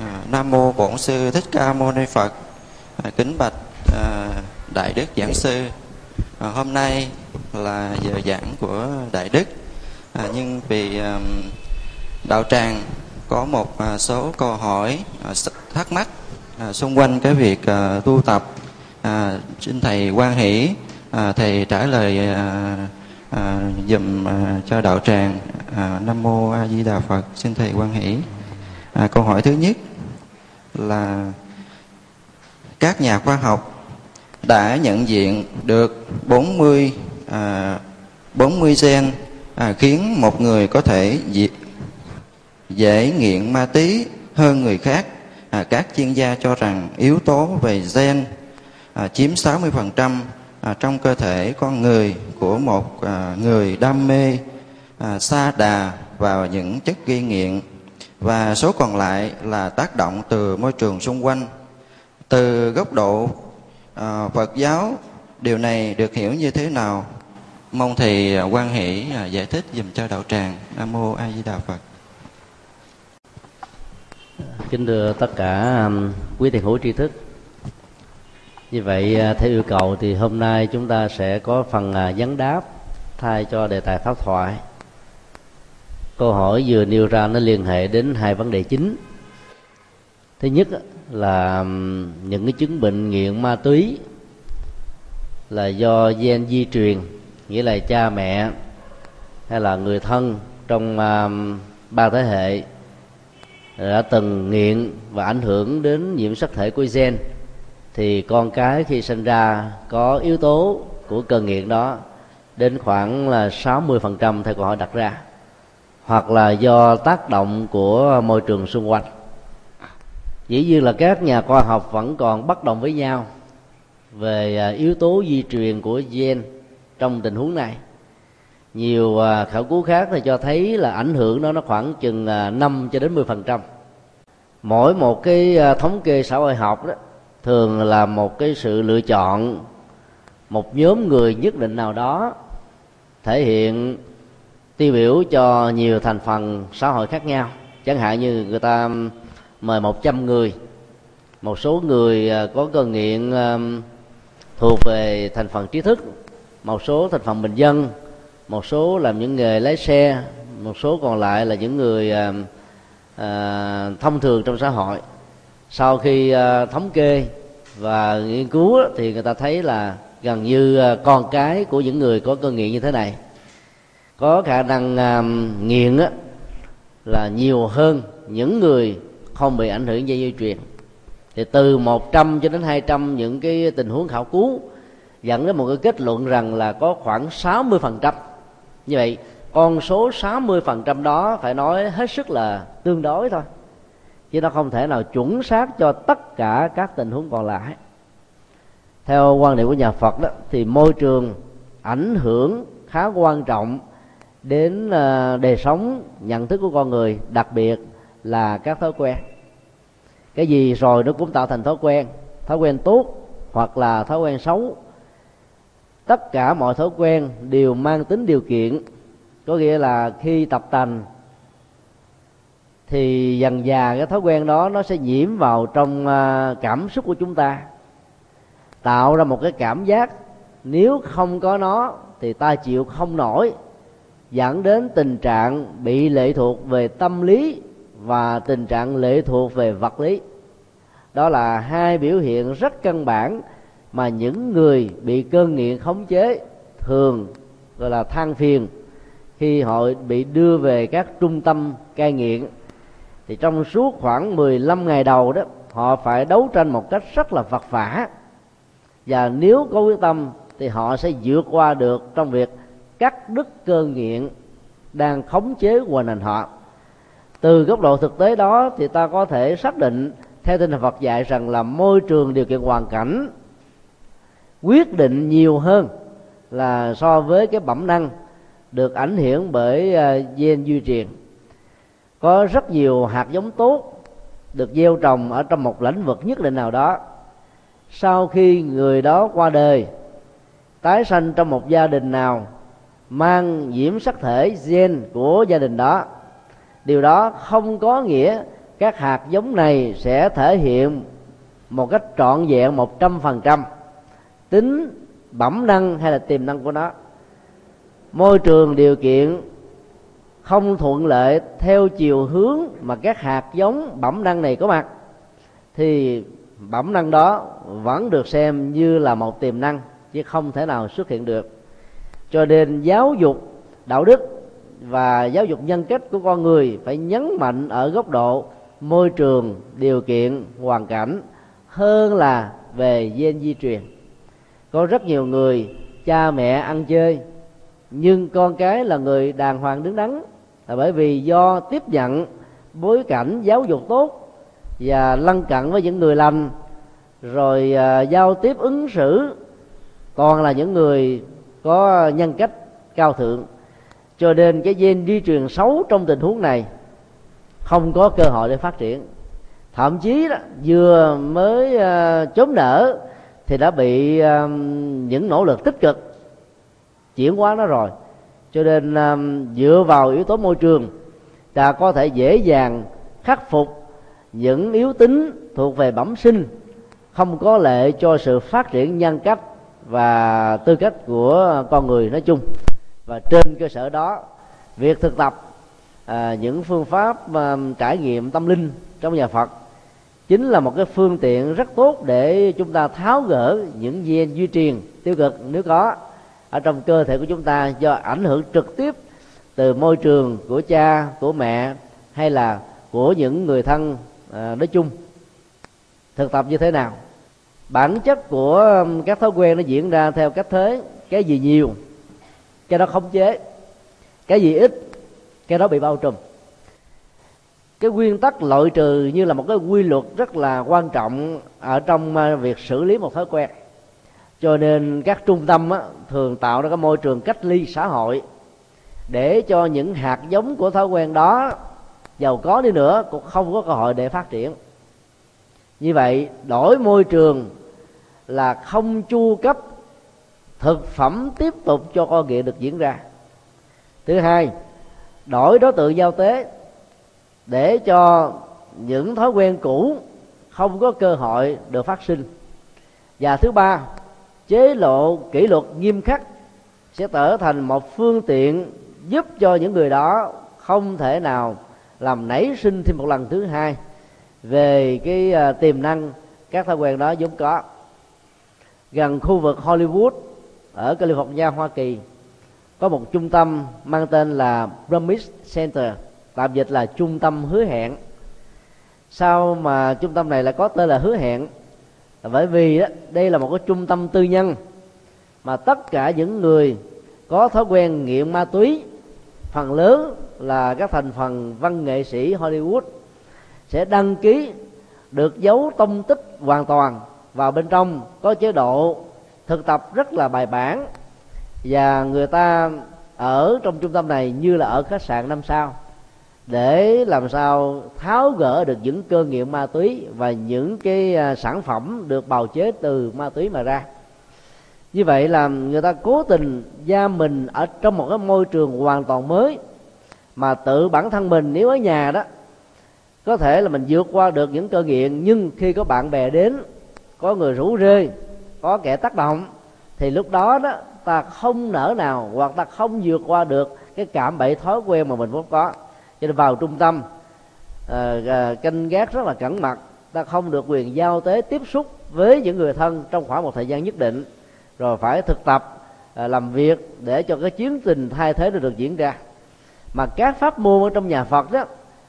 À, Nam mô Bổn sư Thích Ca Mâu Ni Phật. À, kính bạch à, Đại đức giảng sư. À, hôm nay là giờ giảng của Đại đức. À, nhưng vì à, đạo tràng có một à, số câu hỏi à, thắc mắc à, xung quanh cái việc à, tu tập à, xin thầy quan hỷ à, thầy trả lời à, à, dùm à, cho đạo tràng à, nam mô a di đà phật xin thầy quan hỷ à, câu hỏi thứ nhất là các nhà khoa học đã nhận diện được 40 à, 40 gen à, khiến một người có thể dễ nghiện ma túy hơn người khác. À, các chuyên gia cho rằng yếu tố về gen à, chiếm 60% à, trong cơ thể con người của một à, người đam mê à, xa đà vào những chất gây nghiện và số còn lại là tác động từ môi trường xung quanh. Từ góc độ à, Phật giáo, điều này được hiểu như thế nào? Mong thầy à, quan hỷ à, giải thích dùm cho đạo tràng. Nam mô A Di Đà Phật. Kính thưa tất cả quý thầy hữu tri thức. Như vậy à, theo yêu cầu thì hôm nay chúng ta sẽ có phần vấn đáp thay cho đề tài pháp thoại câu hỏi vừa nêu ra nó liên hệ đến hai vấn đề chính. Thứ nhất là những cái chứng bệnh nghiện ma túy là do gen di truyền nghĩa là cha mẹ hay là người thân trong uh, ba thế hệ đã từng nghiện và ảnh hưởng đến nhiễm sắc thể của gen thì con cái khi sinh ra có yếu tố của cơn nghiện đó đến khoảng là 60% theo câu hỏi đặt ra hoặc là do tác động của môi trường xung quanh. Dĩ nhiên là các nhà khoa học vẫn còn bất đồng với nhau về à, yếu tố di truyền của gen trong tình huống này. Nhiều à, khảo cứu khác thì cho thấy là ảnh hưởng đó nó khoảng chừng à, 5 cho đến 10 phần trăm. Mỗi một cái thống kê xã hội học đó thường là một cái sự lựa chọn một nhóm người nhất định nào đó thể hiện tiêu biểu cho nhiều thành phần xã hội khác nhau. Chẳng hạn như người ta mời 100 người một số người à, có cơn nghiện à, thuộc về thành phần trí thức một số thành phần bình dân một số làm những nghề lái xe một số còn lại là những người à, à, thông thường trong xã hội. Sau khi à, thống kê và nghiên cứu thì người ta thấy là gần như à, con cái của những người có cơn nghiện như thế này có khả năng uh, nghiện á, là nhiều hơn những người không bị ảnh hưởng dây di truyền. Thì từ 100 cho đến 200 những cái tình huống khảo cứu dẫn đến một cái kết luận rằng là có khoảng 60 phần trăm. Như vậy con số 60 phần trăm đó phải nói hết sức là tương đối thôi chứ nó không thể nào chuẩn xác cho tất cả các tình huống còn lại. Theo quan điểm của nhà Phật đó thì môi trường ảnh hưởng khá quan trọng đến ờ, đời sống, nhận thức của con người, đặc biệt là các thói quen. Cái gì rồi nó cũng tạo thành thói quen thói quen tốt hoặc là thói quen xấu. Tất cả mọi thói quen đều mang tính điều kiện, có nghĩa là khi tập tành thì dần già cái thói quen đó nó sẽ nhiễm vào trong ờ, cảm xúc của chúng ta, tạo ra một cái cảm giác nếu không có nó thì ta chịu không nổi dẫn đến tình trạng bị lệ thuộc về tâm lý và tình trạng lệ thuộc về vật lý. Đó là hai biểu hiện rất căn bản mà những người bị cơn nghiện khống chế thường gọi là than phiền. Khi họ bị đưa về các trung tâm cai nghiện, thì trong suốt khoảng 15 ngày đầu đó, họ phải đấu tranh một cách rất là vật vả. Và nếu có quyết tâm, thì họ sẽ vượt qua được trong việc cắt đứt cơ nghiện đang khống chế hoàn hành họ. Từ góc độ thực tế đó thì ta có thể xác định theo tinh thần Phật dạy rằng là môi trường điều kiện hoàn cảnh quyết định nhiều hơn là so với cái bẩm năng được ảnh hưởng bởi à, gen di truyền. Có rất nhiều hạt giống tốt được gieo trồng ở trong một lĩnh vực nhất định nào đó. Sau khi người đó qua đời, tái sanh trong một gia đình nào mang nhiễm sắc thể gen của gia đình đó. Điều đó không có nghĩa các hạt giống này sẽ thể hiện một cách trọn vẹn một trăm phần trăm, tính bẩm năng hay là tiềm năng của nó. Môi trường điều kiện không thuận lợi theo chiều hướng mà các hạt giống bẩm năng này có mặt, thì bẩm năng đó vẫn được xem như là một tiềm năng, chứ không thể nào xuất hiện được cho nên giáo dục đạo đức và giáo dục nhân cách của con người phải nhấn mạnh ở góc độ môi trường điều kiện hoàn cảnh hơn là về gen di truyền. Có rất nhiều người cha mẹ ăn chơi nhưng con cái là người đàng hoàng đứng đắn là bởi vì do tiếp nhận bối cảnh giáo dục tốt và lân cận với những người lành rồi uh, giao tiếp ứng xử toàn là những người có nhân cách cao thượng. Cho nên cái gen di truyền xấu trong tình huống này không có cơ hội để phát triển. Thậm chí đó vừa mới ờ, uh, chốm nở thì đã bị uh, những nỗ lực tích cực chuyển hóa nó rồi. Cho nên uh, dựa vào yếu tố môi trường ta có thể dễ dàng khắc phục những yếu tính thuộc về bẩm sinh không có lệ cho sự phát triển nhân cách và tư cách của con người nói chung. Và trên cơ sở đó việc thực tập à, những phương pháp à, trải nghiệm tâm linh trong nhà Phật chính là một cái phương tiện rất tốt để chúng ta tháo gỡ những gen duy truyền tiêu cực nếu có ở trong cơ thể của chúng ta do ảnh hưởng trực tiếp từ môi trường của cha của mẹ hay là của những người thân à, nói chung. Thực tập như thế nào? Bản chất của um, các thói quen nó diễn ra theo cách thế. Cái gì nhiều cái đó khống chế. Cái gì ít cái đó bị bao trùm. Cái nguyên tắc loại trừ như là một cái quy luật rất là quan trọng ở trong uh, việc xử lý một thói quen. Cho nên các trung tâm á, thường tạo ra cái môi trường cách ly xã hội để cho những hạt giống của thói quen đó giàu có đi nữa cũng không có cơ hội để phát triển. Như vậy đổi môi trường là không chu cấp, thực phẩm tiếp tục cho con nghiện được diễn ra. Thứ hai, đổi đối tượng giao tế để cho những thói quen cũ không có cơ hội được phát sinh. Và thứ ba, chế độ kỷ luật nghiêm khắc sẽ trở thành một phương tiện giúp cho những người đó không thể nào làm nảy sinh thêm một lần thứ hai về cái à, tiềm năng các thói quen đó vốn có gần khu vực Hollywood ở California Hoa Kỳ có một trung tâm mang tên là Promise Center tạm dịch là trung tâm hứa hẹn. Sao mà trung tâm này lại có tên là hứa hẹn? Là bởi vì đó, đây là một cái trung tâm tư nhân mà tất cả những người có thói quen nghiện ma túy phần lớn là các thành phần văn nghệ sĩ Hollywood sẽ đăng ký được giấu tông tích hoàn toàn vào bên trong có chế độ thực tập rất là bài bản. Và người ta ở trong trung tâm này như là ở khách sạn năm sao. Để làm sao tháo gỡ được những cơ nghiện ma túy và những cái à, sản phẩm được bào chế từ ma túy mà ra. Như vậy là người ta cố tình gia mình ở trong một cái môi trường hoàn toàn mới mà tự bản thân mình nếu ở nhà đó, có thể là mình vượt qua được những cơ nghiện. Nhưng khi có bạn bè đến có người rủ rê có kẻ tác động thì lúc đó đó ta không nở nào hoặc ta không vượt qua được cái cảm bậy thói quen mà mình vốn có. Cho nên vào trung tâm uh, canh gác rất là cẩn mật ta không được quyền giao tế tiếp xúc với những người thân trong khoảng một thời gian nhất định. Rồi phải thực tập uh, làm việc để cho cái chiến trình thay thế được được diễn ra. Mà các pháp môn ở trong nhà Phật đó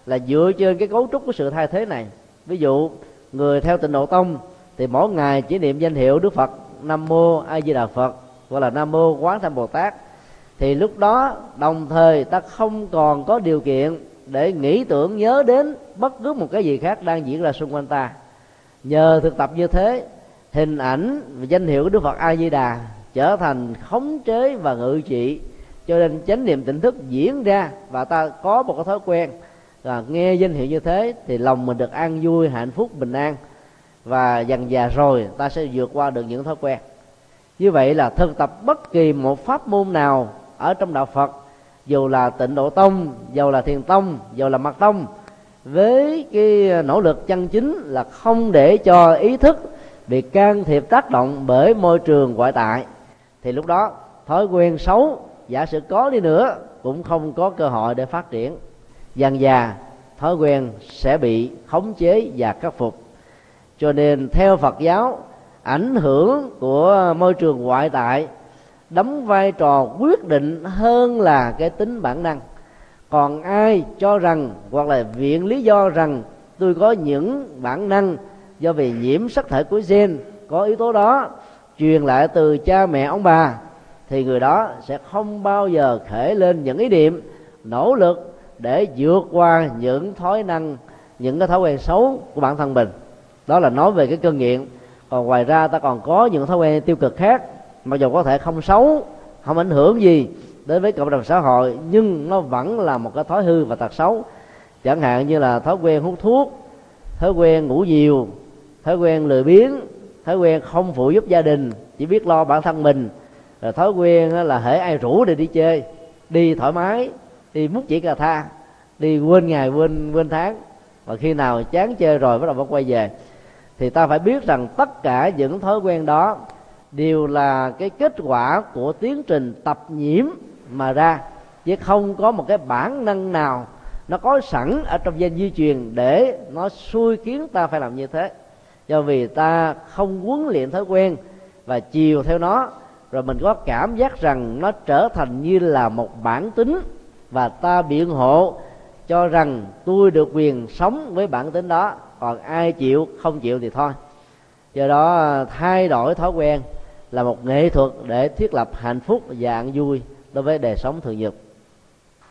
là dựa trên cái cấu trúc của sự thay thế này. Ví dụ người theo tịnh độ tông thì mỗi ngày chỉ niệm danh hiệu Đức Phật, Nam mô A Di Đà Phật, gọi là Nam mô Quán Tham Bồ Tát. Thì lúc đó, đồng thời ta không còn có điều kiện để nghĩ tưởng nhớ đến bất cứ một cái gì khác đang diễn ra xung quanh ta. Nhờ thực tập như thế, hình ảnh và danh hiệu của đức phật a di đà trở thành khống chế và ngự trị. Cho nên chánh niệm tỉnh thức diễn ra và ta có một cái thói quen là nghe danh hiệu như thế thì lòng mình được an vui, hạnh phúc, bình an và dần già rồi, ta sẽ vượt qua được những thói quen. Như vậy là thực tập bất kỳ một pháp môn nào ở trong đạo phật, dù là tịnh độ tông, dù là thiền tông, dù là mật tông, với cái nỗ lực chân chính là không để cho ý thức bị can thiệp tác động bởi môi trường ngoại tại, thì lúc đó thói quen xấu, giả sử có đi nữa, cũng không có cơ hội để phát triển. Dần già thói quen sẽ bị khống chế và khắc phục cho nên theo phật giáo, ảnh hưởng của môi trường ngoại tại đóng vai trò quyết định hơn là cái tính bản năng. Còn ai cho rằng hoặc là viện lý do rằng tôi có những bản năng do vì nhiễm sắc thể của gen có yếu tố đó truyền lại từ cha mẹ ông bà, thì người đó sẽ không bao giờ khể lên những ý niệm, nỗ lực để vượt qua những thói năng, những cái thói quen xấu của bản thân mình đó là nói về cái cơn nghiện. Còn ngoài ra ta còn có những thói quen tiêu cực khác. Mặc dù có thể không xấu, không ảnh hưởng gì đến với cộng đồng xã hội, nhưng nó vẫn là một cái thói hư và tật xấu. Chẳng hạn như là thói quen hút thuốc, thói quen ngủ nhiều, thói quen lười biếng, thói quen không phụ giúp gia đình, chỉ biết lo bản thân mình. Rồi thói quen là hễ ai rủ để đi chơi, đi thoải mái, đi múc chỉ cà tha, đi quên ngày, quên quên tháng. Và khi nào chán chơi rồi bắt đầu mới quay về thì ta phải biết rằng tất cả những thói quen đó đều là cái kết quả của tiến trình tập nhiễm mà ra. Chứ không có một cái bản năng nào nó có sẵn ở trong gen di truyền để nó xui khiến ta phải làm như thế. Do vì ta không huấn luyện thói quen và chiều theo nó, rồi mình có cảm giác rằng nó trở thành như là một bản tính và ta biện hộ cho rằng tôi được quyền sống với bản tính đó còn ai chịu không chịu thì thôi. Do đó thay đổi thói quen là một nghệ thuật để thiết lập hạnh phúc và an vui đối với đời sống thường nhật.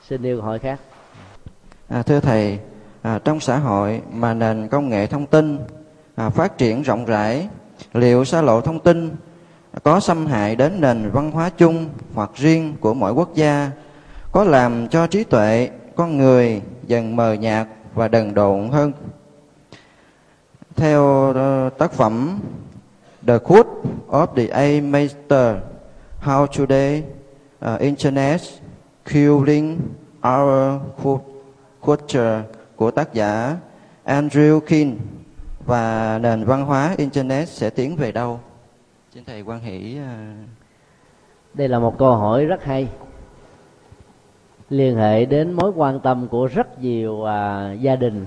Xin yêu hỏi khác. À, thưa thầy à, trong xã hội mà nền công nghệ thông tin à, phát triển rộng rãi liệu xa lộ thông tin có xâm hại đến nền văn hóa chung hoặc riêng của mỗi quốc gia có làm cho trí tuệ con người dần mờ nhạt và đần độn hơn? Theo uh, tác phẩm The Code of the A Master How Today uh, Internet Killing Our Culture của tác giả Andrew King và nền văn hóa Internet sẽ tiến về đâu? Xin Thầy quan hỷ. Uh... Đây là một câu hỏi rất hay liên hệ đến mối quan tâm của rất nhiều à, gia đình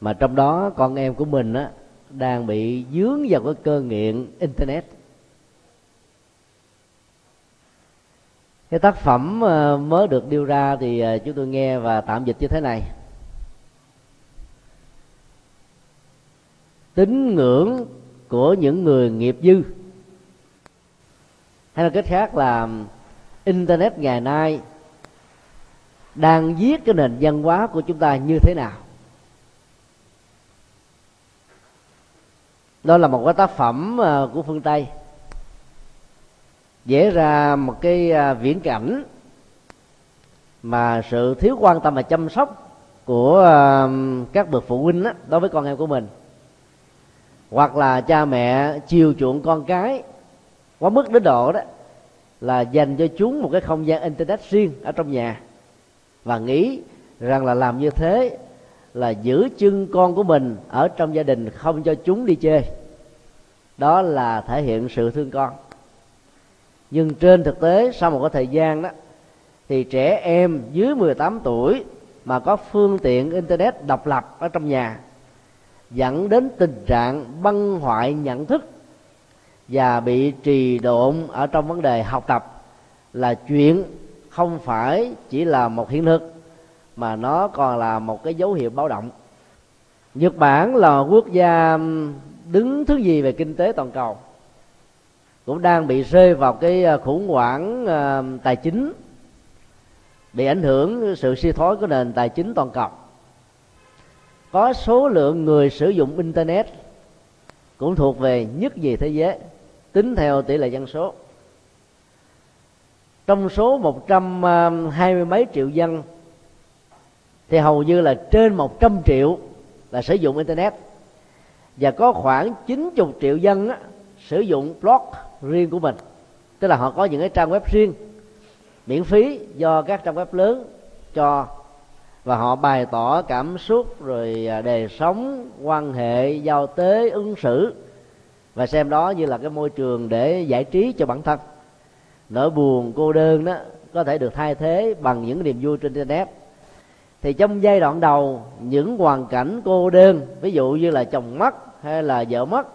mà trong đó con em của mình á, đang bị dướng vào cái cơ nghiện internet. Cái tác phẩm ờ, mới được đưa ra thì ờ, chúng tôi nghe và tạm dịch như thế này. Tín ngưỡng của những người nghiệp dư. Hay là cách khác là internet ngày nay đang viết cái nền văn hóa của chúng ta như thế nào? Đó là một cái tác phẩm ờ, của phương tây. Vẽ ra một cái ờ, viễn cảnh mà sự thiếu quan tâm và chăm sóc của ờ, các bậc phụ huynh đó, đối với con em của mình. Hoặc là cha mẹ chiều chuộng con cái quá mức đến độ đó là dành cho chúng một cái không gian internet riêng ở trong nhà và nghĩ rằng là làm như thế là giữ chân con của mình ở trong gia đình không cho chúng đi chơi đó là thể hiện sự thương con. Nhưng trên thực tế, sau một cái thời gian đó, thì trẻ em dưới 18 tuổi mà có phương tiện internet độc lập ở trong nhà, dẫn đến tình trạng băng hoại nhận thức và bị trì độn ở trong vấn đề học tập là chuyện không phải chỉ là một hiện thực mà nó còn là một cái dấu hiệu báo động. Nhật bản là quốc gia đứng thứ gì về kinh tế toàn cầu cũng đang bị rơi vào cái ờ, khủng hoảng tài chính bị ảnh hưởng sự suy thoái của nền tài chính toàn cầu. Có số lượng người sử dụng internet cũng thuộc về nhất gì thế giới tính theo tỷ lệ dân số. Trong số một trăm à, hai mươi mấy triệu dân thì hầu như là trên một trăm triệu là sử dụng internet. Và có khoảng 90 triệu dân á, sử dụng blog riêng của mình. Tức là họ có những cái trang web riêng miễn phí do các trang web lớn cho. Và họ bày tỏ cảm xúc rồi à, đề sống quan hệ giao tế ứng xử. Và xem đó như là cái môi trường để giải trí cho bản thân. Nỗi buồn cô đơn đó có thể được thay thế bằng những niềm vui trên internet thì trong giai đoạn đầu, những hoàn cảnh cô đơn, ví dụ như là chồng mất hay là vợ mất,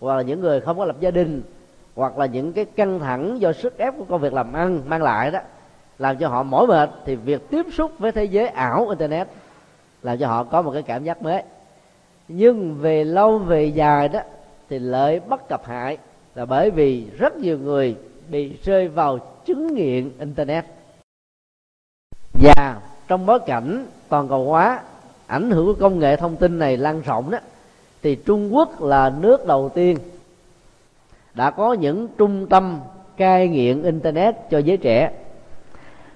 hoặc là những người không có lập gia đình, hoặc là những cái căng thẳng do sức ép của công việc làm ăn mang lại đó, làm cho họ mỏi mệt, thì việc tiếp xúc với thế giới ảo internet làm cho họ có một cái cảm giác mới. Nhưng về lâu, về dài đó, thì lợi bất cập hại là bởi vì rất nhiều người bị rơi vào chứng nghiện internet. Và trong bối cảnh toàn cầu hóa, ảnh hưởng của công nghệ thông tin này lan rộng đó, thì Trung Quốc là nước đầu tiên đã có những trung tâm cai nghiện internet cho giới trẻ.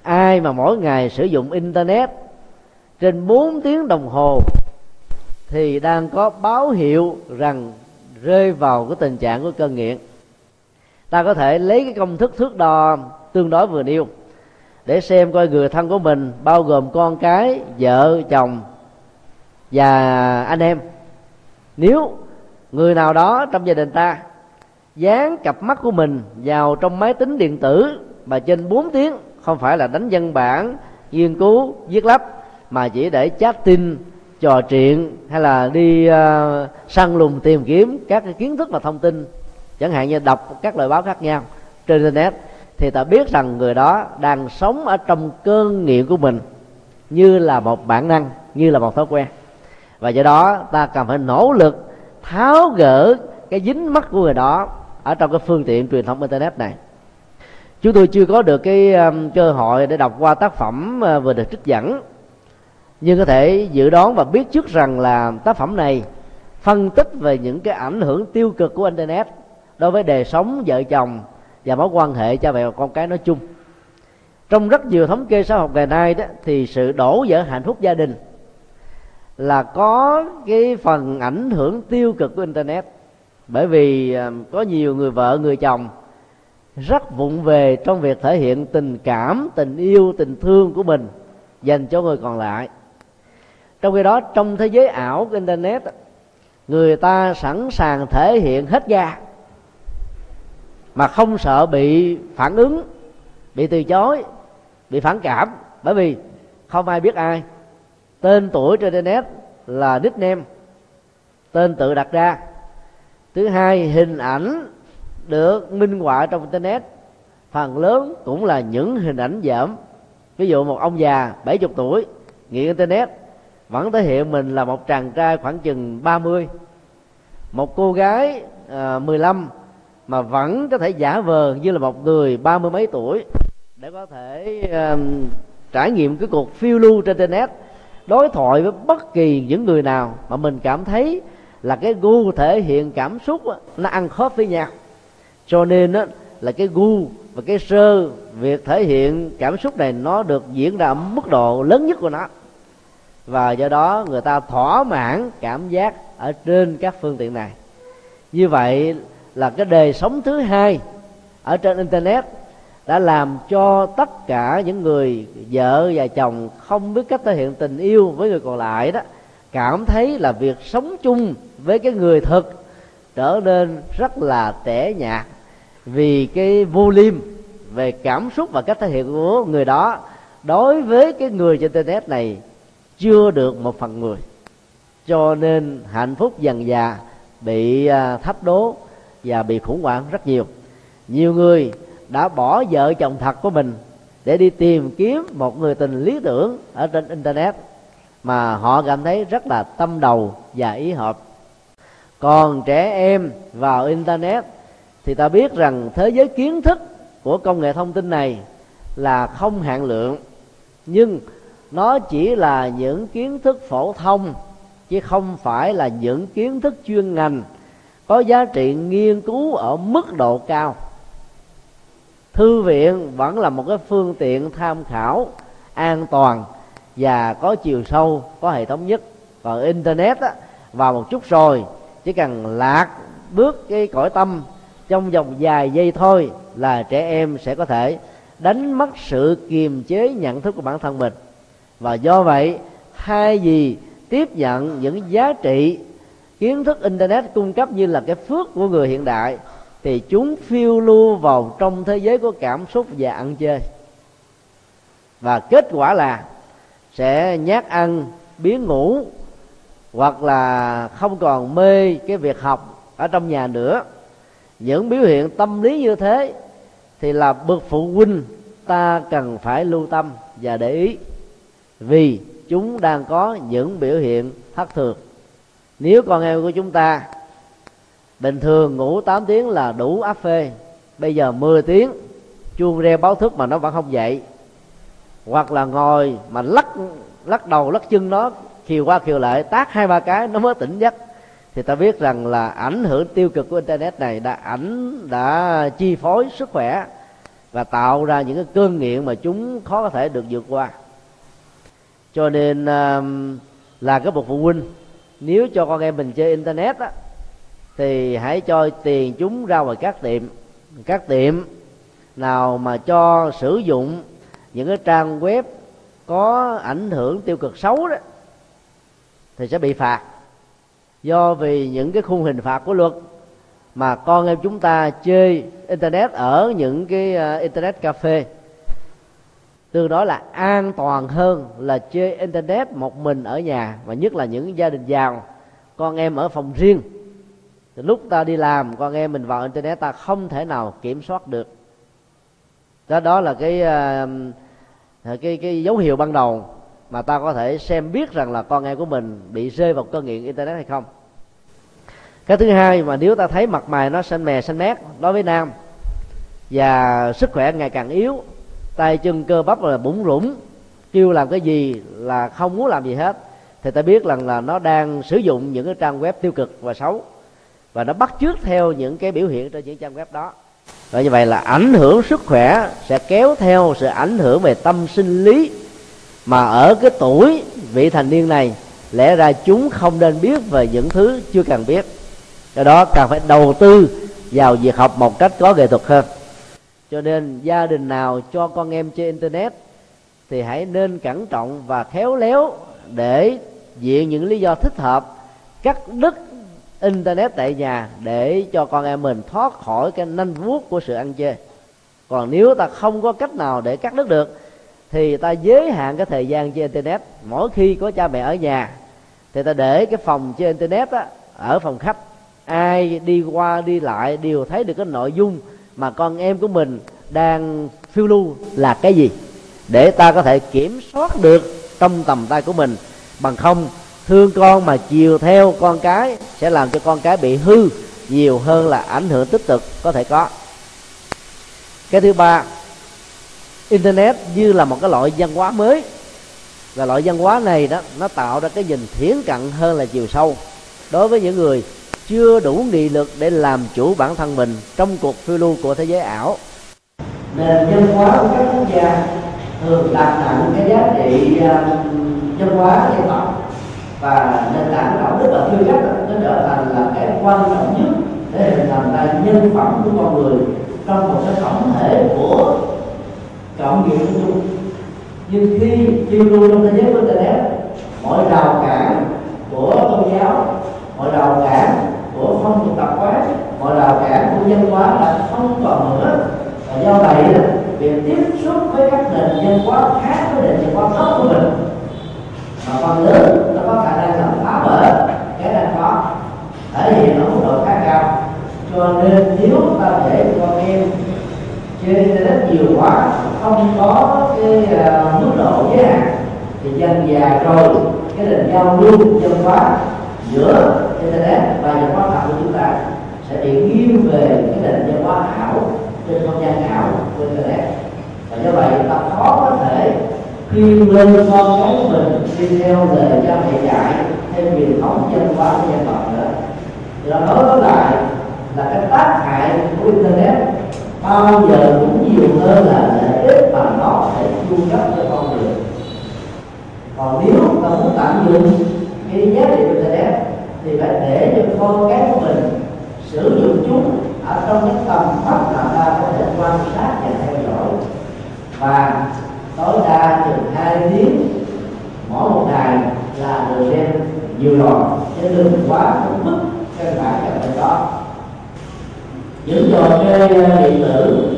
Ai mà mỗi ngày sử dụng internet trên 4 tiếng đồng hồ thì đang có báo hiệu rằng rơi vào cái tình trạng của cơn nghiện. Ta có thể lấy cái công thức thước đo tương đối vừa nêu để xem coi người thân của mình bao gồm con cái vợ chồng và anh em. Nếu người nào đó trong gia đình ta dán cặp mắt của mình vào trong máy tính điện tử mà trên 4 tiếng không phải là đánh văn bản nghiên cứu viết lách mà chỉ để chat tin trò chuyện hay là đi uh, săn lùng tìm kiếm các cái kiến thức và thông tin chẳng hạn như đọc các loại báo khác nhau trên internet thì ta biết rằng người đó đang sống ở trong cơn nghiện của mình như là một bản năng như là một thói quen. Và do đó ta cần phải nỗ lực tháo gỡ cái dính mắt của người đó ở trong cái phương tiện truyền thông internet này. Chúng tôi chưa có được cái um, cơ hội để đọc qua tác phẩm uh, vừa được trích dẫn. Nhưng có thể dự đoán và biết trước rằng là tác phẩm này phân tích về những cái ảnh hưởng tiêu cực của internet đối với đời sống vợ chồng và mối quan hệ cha mẹ và con cái nói chung. Trong rất nhiều thống kê xã hội ngày nay đó, thì sự đổ vỡ hạnh phúc gia đình là có cái phần ảnh hưởng tiêu cực của internet. Bởi vì à, có nhiều người vợ, người chồng rất vụng về trong việc thể hiện tình cảm, tình yêu, tình thương của mình dành cho người còn lại. Trong khi đó, trong thế giới ảo của internet, người ta sẵn sàng thể hiện hết ga mà không sợ bị phản ứng bị từ chối bị phản cảm. Bởi vì không ai biết ai. Tên tuổi trên internet là nickname tên tự đặt ra. Thứ hai hình ảnh được minh họa trong internet. Phần lớn cũng là những hình ảnh giảm ví dụ một ông già 70 tuổi nghiện internet vẫn thể hiện mình là một chàng trai khoảng chừng 30 một cô gái ờ, à, 15 mà vẫn có thể giả vờ như là một người ba mươi mấy tuổi để có thể uh, trải nghiệm cái cuộc phiêu lưu trên internet đối thoại với bất kỳ những người nào mà mình cảm thấy là cái gu thể hiện cảm xúc đó, nó ăn khớp với nhau. Cho nên đó, là cái gu và cái sơ việc thể hiện cảm xúc này nó được diễn ra ở mức độ lớn nhất của nó. Và do đó người ta thỏa mãn cảm giác ở trên các phương tiện này. Như vậy là cái đời sống thứ hai ở trên internet đã làm cho tất cả những người vợ và chồng không biết cách thể hiện tình yêu với người còn lại đó, cảm thấy là việc sống chung với cái người thực trở nên rất là tẻ nhạt vì cái vô liêm về cảm xúc và cách thể hiện của người đó đối với cái người trên internet này chưa được một phần người cho nên hạnh phúc dần già bị à, thách đố và bị khủng hoảng rất nhiều. Nhiều người đã bỏ vợ chồng thật của mình để đi tìm kiếm một người tình lý tưởng ở trên internet mà họ cảm thấy rất là tâm đầu và ý hợp. Còn trẻ em vào internet thì ta biết rằng thế giới kiến thức của công nghệ thông tin này là không hạn lượng, nhưng nó chỉ là những kiến thức phổ thông, chứ không phải là những kiến thức chuyên ngành có giá trị nghiên cứu ở mức độ cao. Thư viện vẫn là một cái phương tiện tham khảo an toàn và có chiều sâu có hệ thống nhất. Còn internet á, vào một chút rồi chỉ cần lạc bước cái cõi tâm trong vòng vài giây thôi là trẻ em sẽ có thể đánh mất sự kiềm chế nhận thức của bản thân mình. Và do vậy thay vì tiếp nhận những giá trị kiến thức internet cung cấp như là cái phước của người hiện đại, thì chúng phiêu lưu vào trong thế giới của cảm xúc và ăn chơi. Và kết quả là sẽ nhát ăn, biến ngủ, hoặc là không còn mê cái việc học ở trong nhà nữa. Những biểu hiện tâm lý như thế thì là bậc phụ huynh ta cần phải lưu tâm và để ý. Vì chúng đang có những biểu hiện thất thường nếu con em của chúng ta bình thường ngủ 8 tiếng là đủ áp phê, bây giờ 10 tiếng, chuông reo báo thức mà nó vẫn không dậy, hoặc là ngồi mà lắc lắc đầu, lắc chân nó khiều qua khiều lại, tác hai ba cái nó mới tỉnh giấc, thì ta biết rằng là ảnh hưởng tiêu cực của internet này đã ảnh, đã chi phối sức khỏe và tạo ra những cái cơn nghiện mà chúng khó có thể được vượt qua. Cho nên là cái bậc phụ huynh nếu cho con em mình chơi internet á thì hãy cho tiền chúng ra ngoài các tiệm. Các tiệm nào mà cho sử dụng những cái trang web có ảnh hưởng tiêu cực xấu đó thì sẽ bị phạt. Do vì những cái khung hình phạt của luật mà con em chúng ta chơi internet ở những cái uh, internet cafe tương đối là an toàn hơn là chơi internet một mình ở nhà, và nhất là những gia đình giàu. Con em ở phòng riêng. Thì lúc ta đi làm, con em mình vào internet ta không thể nào kiểm soát được. Đó đó là cái ờ, ờ, cái cái dấu hiệu ban đầu mà ta có thể xem biết rằng là con em của mình bị rơi vào cơn nghiện internet hay không. Cái thứ hai mà nếu ta thấy mặt mày nó xanh mè, xanh mét đối với nam và sức khỏe ngày càng yếu tay chân cơ bắp là bủng rủng kêu làm cái gì là không muốn làm gì hết. Thì ta biết rằng là nó đang sử dụng những cái trang web tiêu cực và xấu, và nó bắt chước theo những cái biểu hiện trên những trang web đó. Và như vậy là ảnh hưởng sức khỏe sẽ kéo theo sự ảnh hưởng về tâm sinh lý. Mà ở cái tuổi vị thành niên này, lẽ ra chúng không nên biết về những thứ chưa cần biết. Do đó cần phải đầu tư vào việc học một cách có nghệ thuật hơn cho nên gia đình nào cho con em chơi internet thì hãy nên cẩn trọng và khéo léo để diện những lý do thích hợp cắt đứt internet tại nhà để cho con em mình thoát khỏi cái nanh vuốt của sự ăn chơi còn nếu ta không có cách nào để cắt đứt được thì ta giới hạn cái thời gian chơi internet. Mỗi khi có cha mẹ ở nhà thì ta để cái phòng chơi internet á, ở phòng khách. Ai đi qua đi lại đều thấy được cái nội dung mà con em của mình đang phiêu lưu là cái gì? Để ta có thể kiểm soát được trong tầm tay của mình. Bằng không, thương con mà chiều theo con cái sẽ làm cho con cái bị hư nhiều hơn là ảnh hưởng tích cực có thể có. Cái thứ ba, internet như là một cái loại văn hóa mới. Và loại văn hóa này đó, nó tạo ra cái nhìn thiển cận hơn là chiều sâu. Đối với những người chưa đủ nghị lực để làm chủ bản thân mình trong cuộc phiêu lưu của thế giới ảo. Nền văn hóa của các quốc gia thường đặt nặng cái giá trị à, văn hóa dân tộc và nền tảng đạo đức và tư cách nó trở thành là cái quan trọng nhất để hình thành ra nhân phẩm của con người trong một cái tổng thể của cộng nghiệp chung nhưng khi chiêu lưu trong thế giới của internet, mọi rào cản của tôn giáo, mọi rào cản của phong tục tập quán mọi rào cản của dân hóa là không còn nữa. Và do vậy việc tiếp xúc với các nền dân hóa khác với nền dân hóa gốc của mình. Mà phần lớn nó có khả năng làm phá vỡ. Cái đang có thể hiện ở mức độ khá cao. Cho nên nếu ta để con em chơi internet nhiều quá không có cái uh, mức độ giới hạn thì dần già rồi cái nền giao lưu dân hóa giữa internet và văn hóa thật của chúng ta sẽ bị nghiêng về cái nền văn hóa ảo trên không gian ảo của internet. Và do vậy, ta khó có thể khuyên lên con cái của mình đi theo lời cha mẹ dạy theo truyền thống văn hóa của dân tộc nữa. Thì đó nói lại là cái tác hại của internet bao giờ cũng nhiều hơn là lợi ích mà nó sẽ cung cấp cho con người. Còn nếu ta muốn tạm dụng cái giá trị của internet thì phải để cho con cái của mình sử dụng chúng ở trong cái tầm mắt mà ta có thể quan sát và theo dõi. Và tối đa chừng hai tiếng, mỗi một ngày là được đem nhiều rồi chứ đừng quá mức căn bản cần phải có những trò chơi ờ, điện tử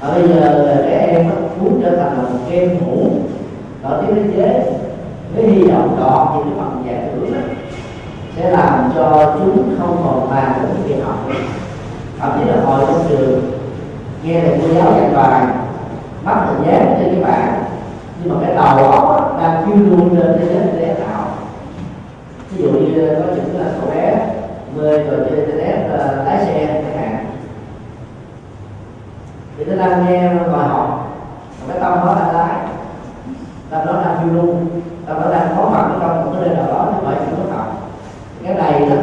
ở bây giờ là trẻ em muốn trở thành là một game thủ ở thế giới với hy vọng đọt những cái bằng giải thưởng sẽ làm cho chúng không còn bàn đến việc học thậm chí là ngồi trong trường, nghe thầy cô giáo dạy bài mắt hình dáng trên cái bảng nhưng mà cái đầu óc đang phiêu lưu trên thế giới để tạo ví dụ như ờ, có những là cậu bé mê rồi chơi internet ờ, lái xe chẳng hạn. Thì nó đang nghe bài học, mà cái tâm nó đang lái. Tâm nó đang phiêu lưu, tâm nó đang có mặt trong một cái nơi nào đó, thì vậy thì có cái này đó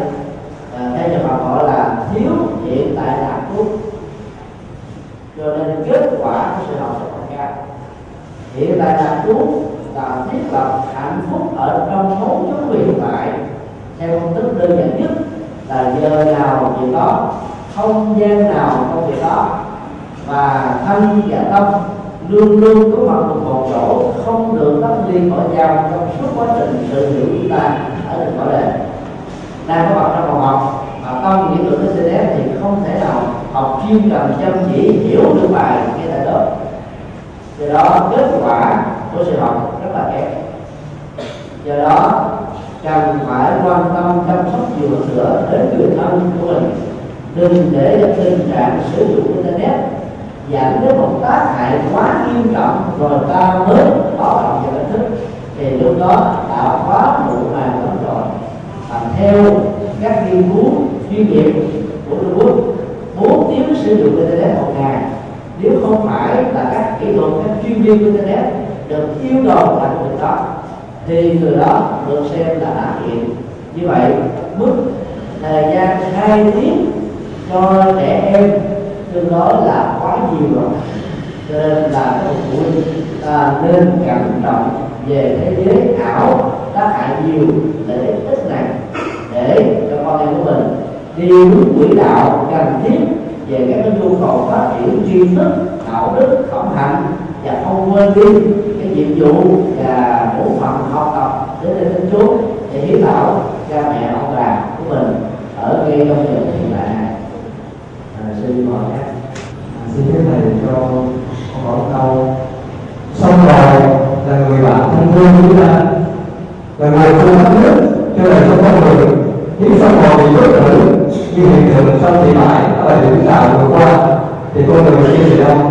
à, theo trường hợp gọi là thiếu hiện tại lạc thuốc cho nên kết quả của sự học sẽ còn cao hiện tại lạc thuốc là thiết lập hạnh phúc ở trong số chúng hiện tại. Theo công thức đơn giản nhất là giờ nào việc đó không gian nào công việc đó và thân và tâm luôn luôn có mặt một chỗ không được tách ly khỏi nhau trong suốt quá trình sự hiểu chúng ta ở được bảo đề đang có mặt trong phòng học. Mà tâm những tưởng đến thì không thể nào học chuyên cần chăm chỉ, hiểu được bài ngay tại lớp. Do đó, kết quả của sự học rất là kém. Do đó, cần phải quan tâm chăm sóc nhiều hơn nữa đến người thân của mình. Đừng để cho tình trạng sử dụng internet dẫn đến một tác hại quá nghiêm trọng, rồi ta mới có động vào đánh thức. Thì lúc đó đã quá muộn màng lắm rồi và theo các nghiên cứu chuyên nghiệp của Trung Quốc bốn tiếng sử dụng internet một ngày. Nếu không phải là các kỹ thuật các chuyên viên internet được yêu cầu làm việc đó thì người đó được xem là đã hiện. Như vậy mức thời gian hai tiếng cho trẻ em tương đối là quá nhiều rồi. Cho nên là các phụ huynh à, nên cẩn trọng về thế giới ảo tác hại nhiều lợi ích ít này để cho con em của mình đi đúng quỹ đạo cần thiết về các cái nhu cầu phát triển tri thức đạo đức phẩm hạnh và không quên đi. Cái nhiệm vụ và bổn phận học tập đến đây đến chốn để hiến tạo cha mẹ ông bà của mình ở ngay trong giờ hiện tại này. À, xin mời các à, xin phép thầy cho con hỏi câu. Xong rồi là người bạn thân thương chúng ta là người thương thấp nhất cho nên không có người những xong rồi bị bất tử như hiện tượng sông thị bại ở điểm tạo vừa qua. Thì con người như thế nào?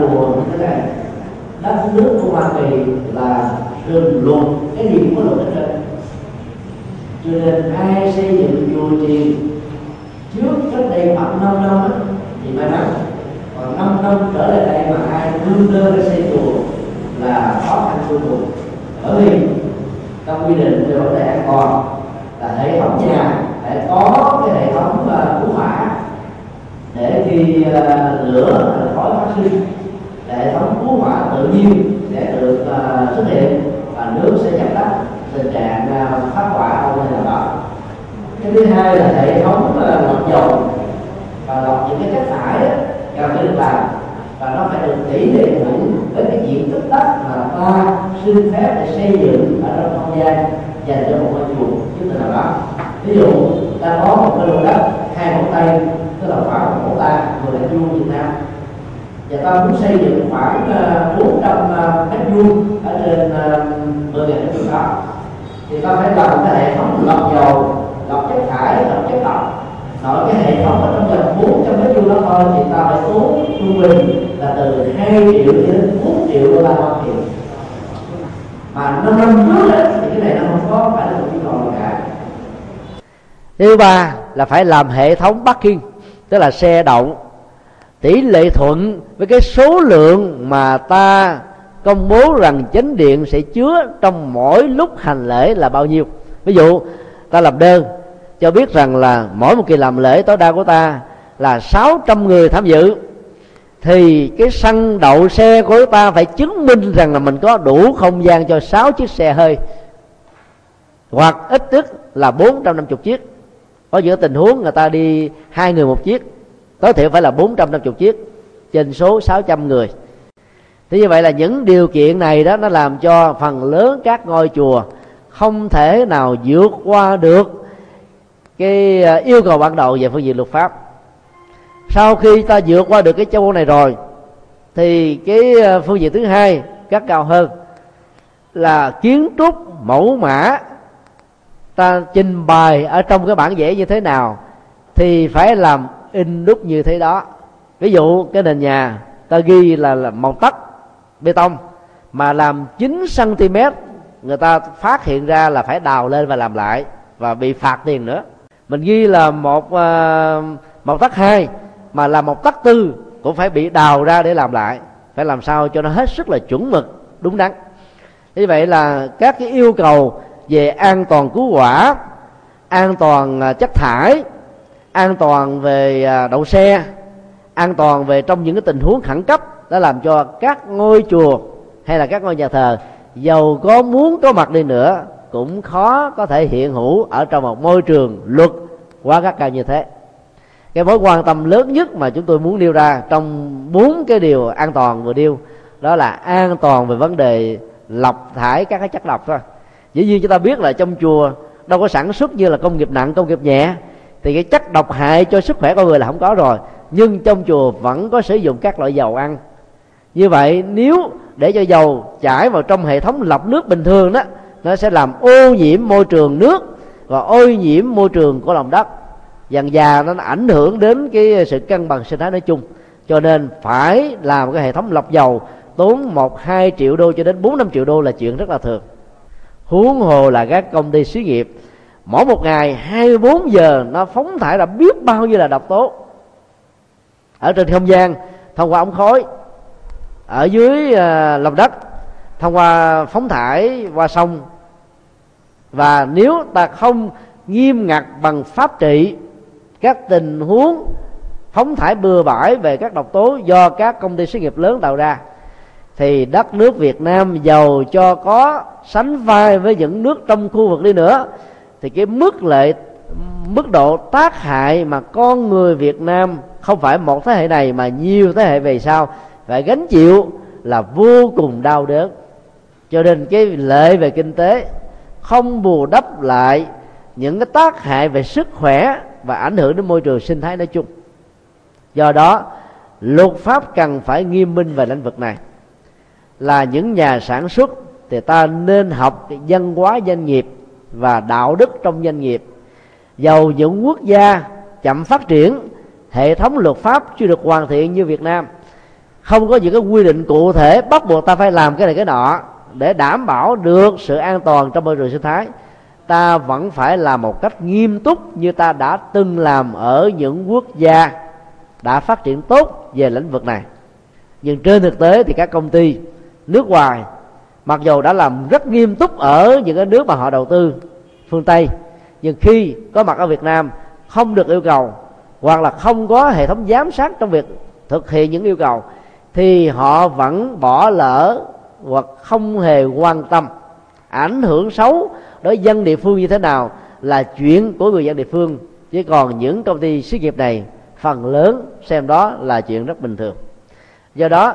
Một đùa như thế này. Đất nước của hoa kỳ là rừng luật cái gì cũng có luật hết trơn cho nên ai xây dựng chùa chiền trước cách đây khoảng năm năm thì may mắn. Còn năm năm trở lại đây mà ai đương đơn để xây chùa là khó khăn vô cùng. Bởi vì trong quy định về vấn đề an toàn là hệ thống nhà phải có cái hệ thống à, cứu hỏa để khi à, lửa khói phát sinh hệ thống cứu hỏa tự nhiên sẽ được uh, xuất hiện và nước sẽ dập tắt tình trạng à, uh, phát hỏa ở nơi nào đó. Cái thứ hai là hệ thống uh, lọc dầu. Và lọc những cái chất thải cần phải được làm và nó phải được tỷ lệ đủ với cái diện tích đất mà ta xin phép để xây dựng ở trong không gian dành cho một ngôi chùa. Chứ là nào đó. Ví dụ ta có một cái lô đất hai ngón tay tức là khoảng một ta vừa là vuông Việt Nam Dạ, và ta muốn xây dựng khoảng ờ, 400 ờ, mét vuông ở trên 10 ngàn mét vuông đó thì ta phải làm cái hệ thống lọc dầu lọc chất thải lọc chất độc. Nội cái hệ thống ở trong vòng 400 mét vuông đó thôi thì ta phải tốn trung bình là từ 2 triệu đến 4 triệu đô la Hoa Kỳ. Mà năm năm trước ấy, thì cái này nó không có phải là một nhu cầu cả. Thứ ba là phải làm hệ thống parking tức là xe động tỷ lệ thuận với cái số lượng mà ta công bố rằng chánh điện sẽ chứa trong mỗi lúc hành lễ là bao nhiêu. Ví dụ, ta làm đơn, cho biết rằng là mỗi một kỳ làm lễ tối đa của ta là 600 người tham dự. Thì cái sân đậu xe của ta phải chứng minh rằng là mình có đủ không gian cho 6 chiếc xe hơi. Hoặc ít nhất là 450 chiếc. Có giữa tình huống người ta đi hai người một chiếc tối thiểu phải là 450 chiếc, trên số 600 người. Thế như vậy là những điều kiện này đó, nó làm cho phần lớn các ngôi chùa không thể nào vượt qua được cái ờ, yêu cầu ban đầu về phương diện luật pháp. Sau khi ta vượt qua được cái châu này rồi, thì cái ờ, phương diện thứ hai, các cao hơn, là kiến trúc mẫu mã. Ta trình bày ở trong cái bản vẽ như thế nào thì phải làm in đúc như thế đó. Ví dụ cái nền nhà ta ghi là, là màu tấc bê tông mà làm 9 cm người ta phát hiện ra là phải đào lên và làm lại và bị phạt tiền nữa. Mình ghi là một uh, một tấc hai mà là một tấc tư cũng phải bị đào ra để làm lại. Phải làm sao cho nó hết sức là chuẩn mực đúng đắn. Như vậy là các cái yêu cầu về an toàn cứu hỏa an toàn ờ, chất thải an toàn về à, đậu xe, an toàn về trong những cái tình huống khẩn cấp đã làm cho các ngôi chùa hay là các ngôi nhà thờ, giàu có muốn có mặt đi nữa, cũng khó có thể hiện hữu ở trong một môi trường luật quá các cao như thế. Cái mối quan tâm lớn nhất mà chúng tôi muốn nêu ra trong bốn cái điều an toàn vừa điêu đó là an toàn về vấn đề lọc thải các cái chất độc thôi. Dĩ nhiên chúng ta biết là trong chùa đâu có sản xuất như là công nghiệp nặng, công nghiệp nhẹ thì cái chất độc hại cho sức khỏe con người là không có rồi. Nhưng trong chùa vẫn có sử dụng các loại dầu ăn. Như vậy, nếu để cho dầu chảy vào trong hệ thống lọc nước bình thường đó, nó sẽ làm ô nhiễm môi trường nước và ô nhiễm môi trường của lòng đất. Dần già nó ảnh hưởng đến cái sự cân bằng sinh thái nói chung. Cho nên phải làm cái hệ thống lọc dầu tốn một, hai triệu đô cho đến bốn, năm triệu đô là chuyện rất là thường. Huống hồ là các công ty xí nghiệp mỗi một ngày 24 giờ nó phóng thải ra biết bao nhiêu là độc tố. Ở trên không gian thông qua ống khói ở dưới uh, lòng đất thông qua phóng thải qua sông. Và nếu ta không nghiêm ngặt bằng pháp trị các tình huống phóng thải bừa bãi về các độc tố do các công ty xí nghiệp lớn tạo ra thì đất nước Việt Nam giàu cho có sánh vai với những nước trong khu vực đi nữa thì cái mức lệ, mức độ tác hại mà con người Việt Nam không phải một thế hệ này mà nhiều thế hệ về sau phải gánh chịu là vô cùng đau đớn. Cho nên cái lệ về kinh tế không bù đắp lại những cái tác hại về sức khỏe và ảnh hưởng đến môi trường sinh thái nói chung. Do đó, luật pháp cần phải nghiêm minh về lĩnh vực này. Là những nhà sản xuất thì ta nên học văn hóa doanh nghiệp và đạo đức trong doanh nghiệp. Dầu những quốc gia chậm phát triển, hệ thống luật pháp chưa được hoàn thiện như Việt Nam, không có những cái quy định cụ thể bắt buộc ta phải làm cái này cái nọ để đảm bảo được sự an toàn trong môi trường sinh thái, ta vẫn phải làm một cách nghiêm túc như ta đã từng làm ở những quốc gia đã phát triển tốt về lĩnh vực này. Nhưng trên thực tế thì các công ty nước ngoài mặc dù đã làm rất nghiêm túc ở những cái nước mà họ đầu tư phương tây, nhưng khi có mặt ở việt nam không được yêu cầu, hoặc là không có hệ thống giám sát trong việc thực hiện những yêu cầu, thì họ vẫn bỏ lỡ hoặc không hề quan tâm ảnh hưởng xấu đối với dân địa phương như thế nào là chuyện của người dân địa phương. Chứ còn những công ty xí nghiệp này, phần lớn xem đó là chuyện rất bình thường. Do đó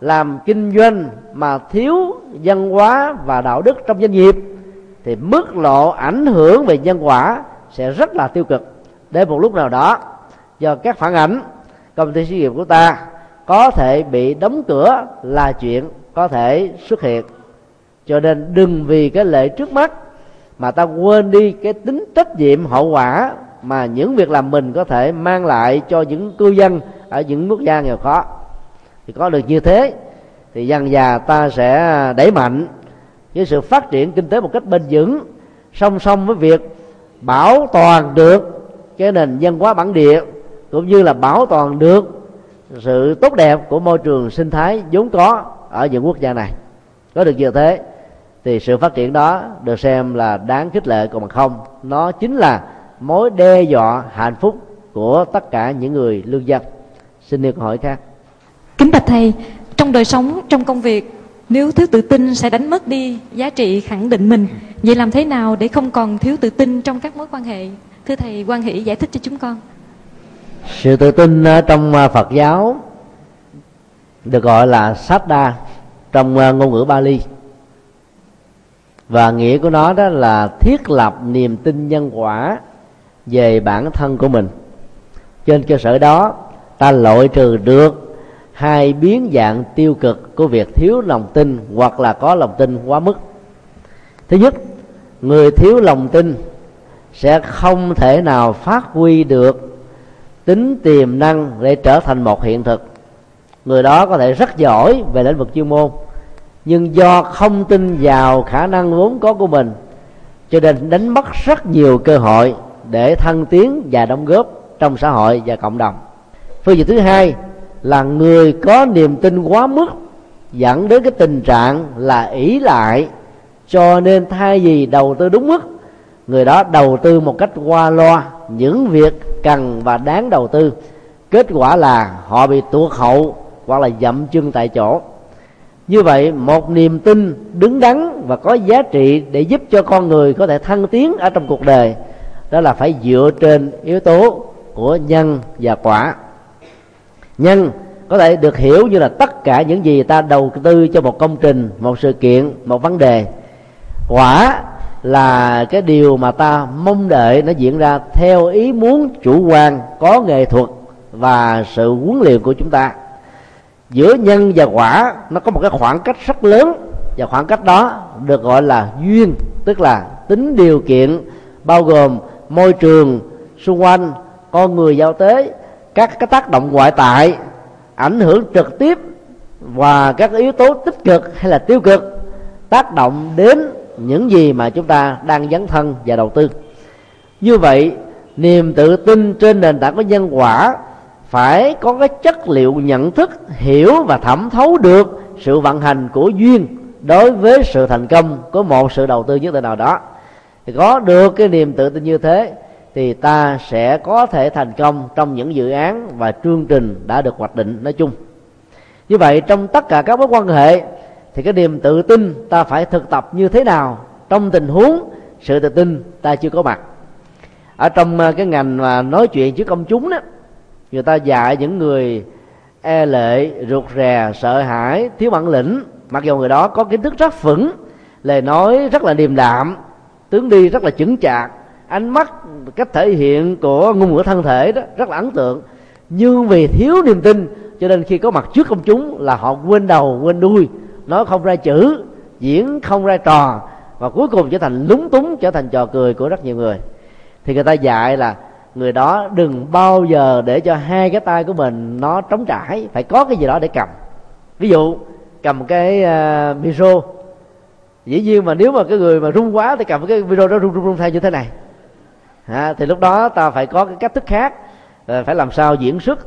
làm kinh doanh mà thiếu văn hóa và đạo đức trong doanh nghiệp, thì mức độ ảnh hưởng về nhân quả sẽ rất là tiêu cực. Đến một lúc nào đó, do các phản ảnh, công ty sự nghiệp của ta có thể bị đóng cửa là chuyện có thể xuất hiện. Cho nên đừng vì cái lệ trước mắt mà ta quên đi cái tính trách nhiệm hậu quả mà những việc làm mình có thể mang lại cho những cư dân ở những quốc gia nghèo khó thì có được như thế, thì dần già ta sẽ đẩy mạnh với sự phát triển kinh tế một cách bền vững, song song với việc bảo toàn được cái nền văn hóa bản địa, cũng như là bảo toàn được sự tốt đẹp của môi trường sinh thái vốn có ở những quốc gia này. Có được như thế, thì sự phát triển đó được xem là đáng khích lệ. Còn không, nó chính là mối đe dọa hạnh phúc của tất cả những người lương dân. Xin được hỏi khác kính bạch thầy, trong đời sống, trong công việc, nếu thiếu tự tin sẽ đánh mất đi giá trị khẳng định mình. Vậy làm thế nào để không còn thiếu tự tin trong các mối quan hệ? Thưa thầy quan hỷ giải thích cho chúng con. Sự tự tin trong à, phật giáo được gọi là sát đa trong à, ngôn ngữ bali. Và nghĩa của nó đó là thiết lập niềm tin nhân quả về bản thân của mình. Trên cơ sở đó, ta loại trừ được hai biến dạng tiêu cực của việc thiếu lòng tin hoặc là có lòng tin quá mức. Thứ nhất, người thiếu lòng tin sẽ không thể nào phát huy được tính tiềm năng để trở thành một hiện thực. Người đó có thể rất giỏi về lĩnh vực chuyên môn, nhưng do không tin vào khả năng vốn có của mình, cho nên đánh mất rất nhiều cơ hội để thăng tiến và đóng góp trong xã hội và cộng đồng. Phương diện thứ hai là người có niềm tin quá mức, dẫn đến cái tình trạng là ỷ lại, cho nên thay vì đầu tư đúng mức, người đó đầu tư một cách qua loa những việc cần và đáng đầu tư. Kết quả là họ bị tuột hậu hoặc là dậm chân tại chỗ. Như vậy, một niềm tin đứng đắn và có giá trị để giúp cho con người có thể thăng tiến ở trong cuộc đời, đó là phải dựa trên yếu tố của nhân và quả nhân có thể được hiểu như là tất cả những gì ta đầu tư cho một công trình, một sự kiện, một vấn đề. Quả là cái điều mà ta mong đợi nó diễn ra theo ý muốn chủ quan, có nghệ thuật và sự huấn luyện của chúng ta. Giữa nhân và quả, nó có một cái khoảng cách rất lớn và khoảng cách đó được gọi là duyên, tức là tính điều kiện bao gồm môi trường, xung quanh, con người giao tế các cái tác động ngoại tại ảnh hưởng trực tiếp và các yếu tố tích cực hay là tiêu cực tác động đến những gì mà chúng ta đang dấn thân và đầu tư. Như vậy, niềm tự tin trên nền tảng của nhân quả phải có cái chất liệu nhận thức, hiểu và thẩm thấu được sự vận hành của duyên đối với sự thành công của một sự đầu tư nhất định nào đó. Thì có được cái niềm tự tin như thế thì ta sẽ có thể thành công trong những dự án và chương trình đã được hoạch định, nói chung. Như vậy, trong tất cả các mối quan hệ, thì cái niềm tự tin ta phải thực tập như thế nào? Trong tình huống sự tự tin ta chưa có mặt. Ở trong à, cái ngành mà nói chuyện trước công chúng đó, người ta dạy những người e lệ rụt rè, sợ hãi, thiếu bản lĩnh, mặc dù người đó có kiến thức rất vững lời nói rất là điềm đạm, tướng đi rất là chững chạc ánh mắt cách thể hiện của ngôn ngữ thân thể đó rất là ấn tượng. Nhưng vì thiếu niềm tin cho nên khi có mặt trước công chúng là họ quên đầu quên đuôi. Nói không ra chữ diễn không ra trò và cuối cùng trở thành lúng túng trở thành trò cười của rất nhiều người. Thì người ta dạy là người đó đừng bao giờ để cho hai cái tay của mình nó trống trải phải có cái gì đó để cầm. Ví dụ cầm cái uh, micro. Dĩ nhiên mà nếu mà cái người mà rung quá thì cầm cái video đó rung rung rung theo như thế này ha, thì lúc đó ta phải có cái cách thức khác. Ờ, phải làm sao diễn xuất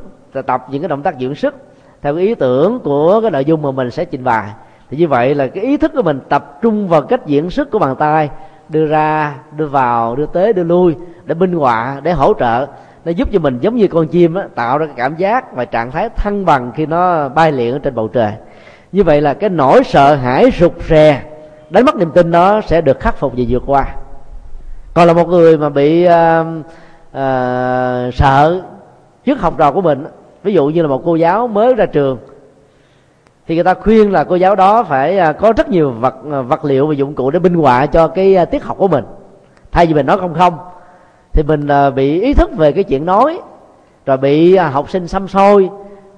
tập những cái động tác diễn xuất theo cái ý tưởng của cái nội dung mà mình sẽ trình bày. Thì như vậy là cái ý thức của mình tập trung vào cách diễn xuất của bàn tay đưa ra đưa vào đưa tới đưa lui để minh họa để hỗ trợ. Nó giúp cho mình giống như con chim á, tạo ra cái cảm giác và trạng thái thăng bằng khi nó bay lượn ở trên bầu trời. Như vậy là cái nỗi sợ hãi rụt rè đánh mất niềm tin đó sẽ được khắc phục và vượt qua còn là một người mà bị uh, uh, sợ trước học trò của mình ví dụ như là một cô giáo mới ra trường thì người ta khuyên là cô giáo đó phải à, có rất nhiều vật vật liệu và dụng cụ để minh họa cho cái tiết học của mình. Thay vì mình nói không không thì mình bị ý thức về cái chuyện nói rồi bị học sinh xăm soi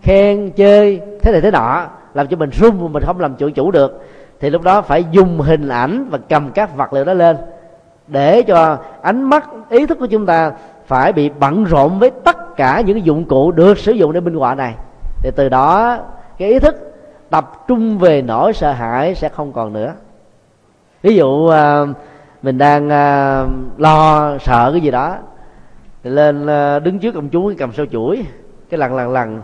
khen chơi thế này thế nọ làm cho mình run mình không làm chủ chủ được. Thì lúc đó phải dùng hình ảnh và cầm các vật liệu đó lên để cho ánh mắt, ý thức của chúng ta phải bị bận rộn với tất cả những dụng cụ được sử dụng để minh họa này. Thì từ đó, cái ý thức tập trung về nỗi sợ hãi sẽ không còn nữa. Ví dụ à, mình đang à, lo, sợ cái gì đó, thì lên à, đứng trước công chúng cầm sao chuỗi, cái lần lần lần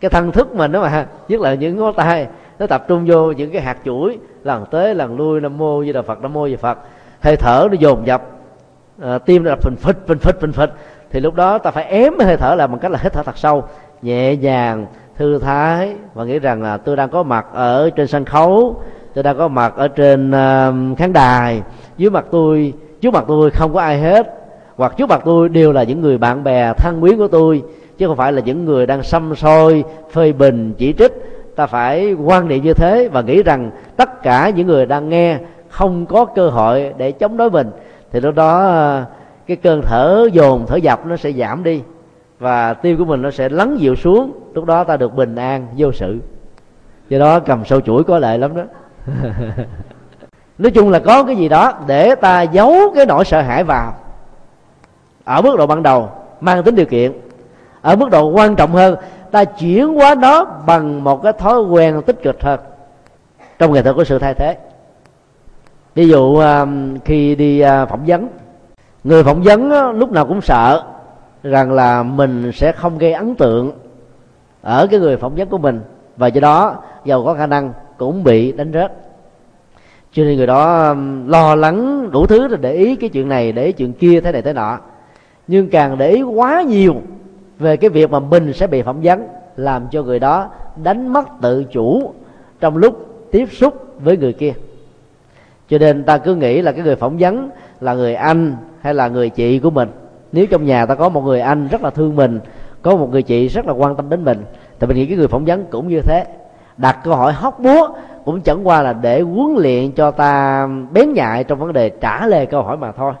cái thân thức mình đó mà, nhất là những ngón tay, nó tập trung vô những cái hạt chuỗi, lần tới lần lui, nam mô như là phật, nam mô về phật hơi thở nó dồn dập. À, tim nó đập phình phịch phình phịch phình phịch. Thì lúc đó ta phải ém hơi thở lại bằng cách là hít thở thật sâu nhẹ nhàng thư thái và nghĩ rằng là tôi đang có mặt ở trên sân khấu tôi đang có mặt ở trên uh, khán đài. Dưới mặt tôi trước mặt tôi không có ai hết. Hoặc trước mặt tôi đều là những người bạn bè thân quyến của tôi chứ không phải là những người đang xăm soi phê bình chỉ trích. Ta phải quan niệm như thế và nghĩ rằng tất cả những người đang nghe không có cơ hội để chống đối mình, thì lúc đó ờ, cái cơn thở dồn, thở dập nó sẽ giảm đi, và tim của mình nó sẽ lắng dịu xuống. Lúc đó ta được bình an, vô sự. Do đó cầm sâu chuỗi có lợi lắm đó. Nói chung là có cái gì đó để ta giấu cái nỗi sợ hãi vào. Ở mức độ ban đầu, mang tính điều kiện. Ở mức độ quan trọng hơn, ta chuyển hóa nó bằng một cái thói quen tích cực hơn trong nghệ thuật của sự thay thế ví dụ à, khi đi à, phỏng vấn, người phỏng vấn lúc nào cũng sợ rằng là mình sẽ không gây ấn tượng ở cái người phỏng vấn của mình và do đó giàu có khả năng cũng bị đánh rớt. Cho nên người đó à, lo lắng đủ thứ rồi để ý cái chuyện này, để ý chuyện kia, thế này, thế nọ. Nhưng càng để ý quá nhiều về cái việc mà mình sẽ bị phỏng vấn làm cho người đó đánh mất tự chủ trong lúc tiếp xúc với người kia cho nên ta cứ nghĩ là cái người phỏng vấn là người anh hay là người chị của mình. Nếu trong nhà ta có một người anh rất là thương mình có một người chị rất là quan tâm đến mình thì mình nghĩ cái người phỏng vấn cũng như thế. Đặt câu hỏi hóc búa cũng chẳng qua là để huấn luyện cho ta bén nhạy trong vấn đề trả lời câu hỏi mà thôi.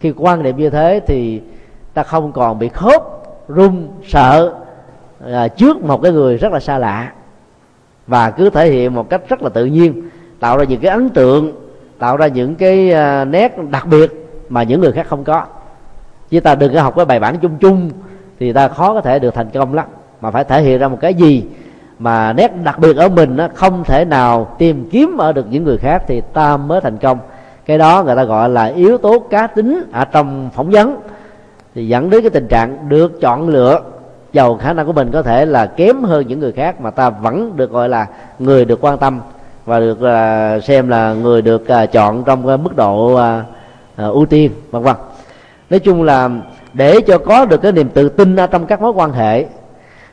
Khi quan niệm như thế thì ta không còn bị khớp run sợ à, trước một cái người rất là xa lạ. Và cứ thể hiện một cách rất là tự nhiên tạo ra những cái ấn tượng tạo ra những cái à, nét đặc biệt mà những người khác không có. Chứ ta đừng có học cái bài bản chung chung thì ta khó có thể được thành công lắm. Mà phải thể hiện ra một cái gì mà nét đặc biệt ở mình nó không thể nào tìm kiếm ở được những người khác thì ta mới thành công. Cái đó người ta gọi là yếu tố cá tính ở trong phỏng vấn. Thì dẫn đến cái tình trạng được chọn lựa, giàu khả năng của mình có thể là kém hơn những người khác mà ta vẫn được gọi là người được quan tâm và được uh, xem là người được uh, chọn trong cái mức độ uh, uh, ưu tiên vân vân. Nói chung là để cho có được cái niềm tự tin ở trong các mối quan hệ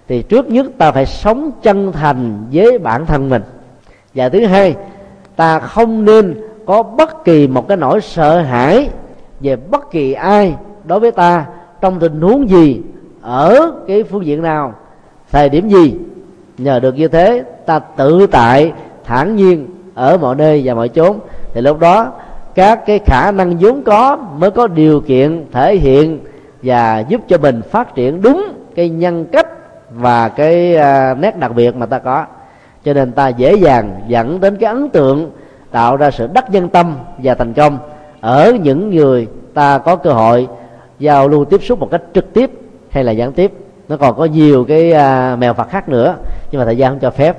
thì trước nhất ta phải sống chân thành với bản thân mình. Và thứ hai ta không nên có bất kỳ một cái nỗi sợ hãi về bất kỳ ai đối với ta trong tình huống gì ở cái phương diện nào thời điểm gì. Nhờ được như thế ta tự tại thản nhiên ở mọi nơi và mọi chốn. Thì lúc đó các cái khả năng vốn có mới có điều kiện thể hiện và giúp cho mình phát triển đúng cái nhân cách và cái à, nét đặc biệt mà ta có. Cho nên ta dễ dàng dẫn đến cái ấn tượng tạo ra sự đắc nhân tâm và thành công ở những người ta có cơ hội giao lưu tiếp xúc một cách trực tiếp hay là gián tiếp. Nó còn có nhiều cái à, mèo phật khác nữa nhưng mà thời gian không cho phép.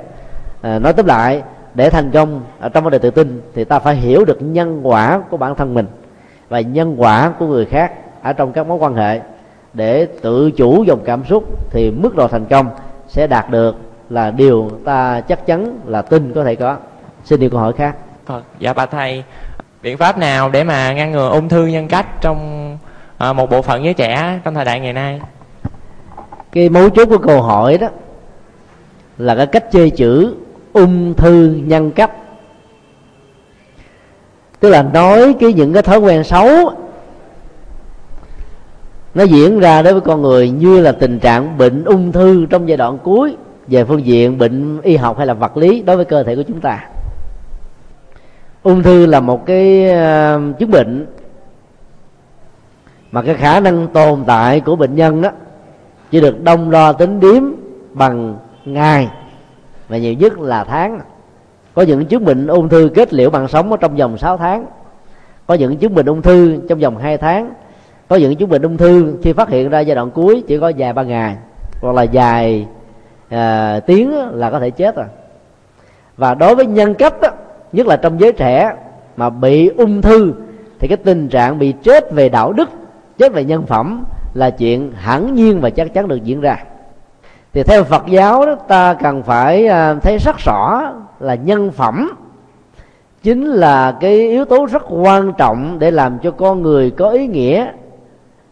À, nói tóm lại để thành công ở trong vấn đề tự tin thì ta phải hiểu được nhân quả của bản thân mình và nhân quả của người khác ở trong các mối quan hệ. Để tự chủ dòng cảm xúc thì mức độ thành công sẽ đạt được là điều ta chắc chắn là tin có thể có. Xin điều câu hỏi khác. Phật dạ bà thầy biện pháp nào để mà ngăn ngừa ung thư nhân cách trong à, một bộ phận giới trẻ trong thời đại ngày nay? Cái mấu chốt của câu hỏi đó là cái cách chơi chữ ung thư nhân cấp, tức là nói cái những cái thói quen xấu nó diễn ra đối với con người như là tình trạng bệnh ung thư trong giai đoạn cuối về phương diện bệnh y học hay là vật lý đối với cơ thể của chúng ta. Ung thư là một cái uh, chứng bệnh mà cái khả năng tồn tại của bệnh nhân đó chỉ được đông đo tính điếm bằng ngày và nhiều nhất là tháng. Có những chứng bệnh ung thư kết liễu bằng sống ở trong vòng 6 tháng. Có những chứng bệnh ung thư trong vòng 2 tháng. Có những chứng bệnh ung thư khi phát hiện ra giai đoạn cuối chỉ có vài ba ngày hoặc là dài à, tiếng là có thể chết rồi. Và đối với nhân cách đó, nhất là trong giới trẻ mà bị ung thư thì cái tình trạng bị chết về đạo đức chết về nhân phẩm là chuyện hẳn nhiên và chắc chắn được diễn ra thì theo Phật giáo đó, ta cần phải à, thấy rất rõ là nhân phẩm. Chính là cái yếu tố rất quan trọng để làm cho con người có ý nghĩa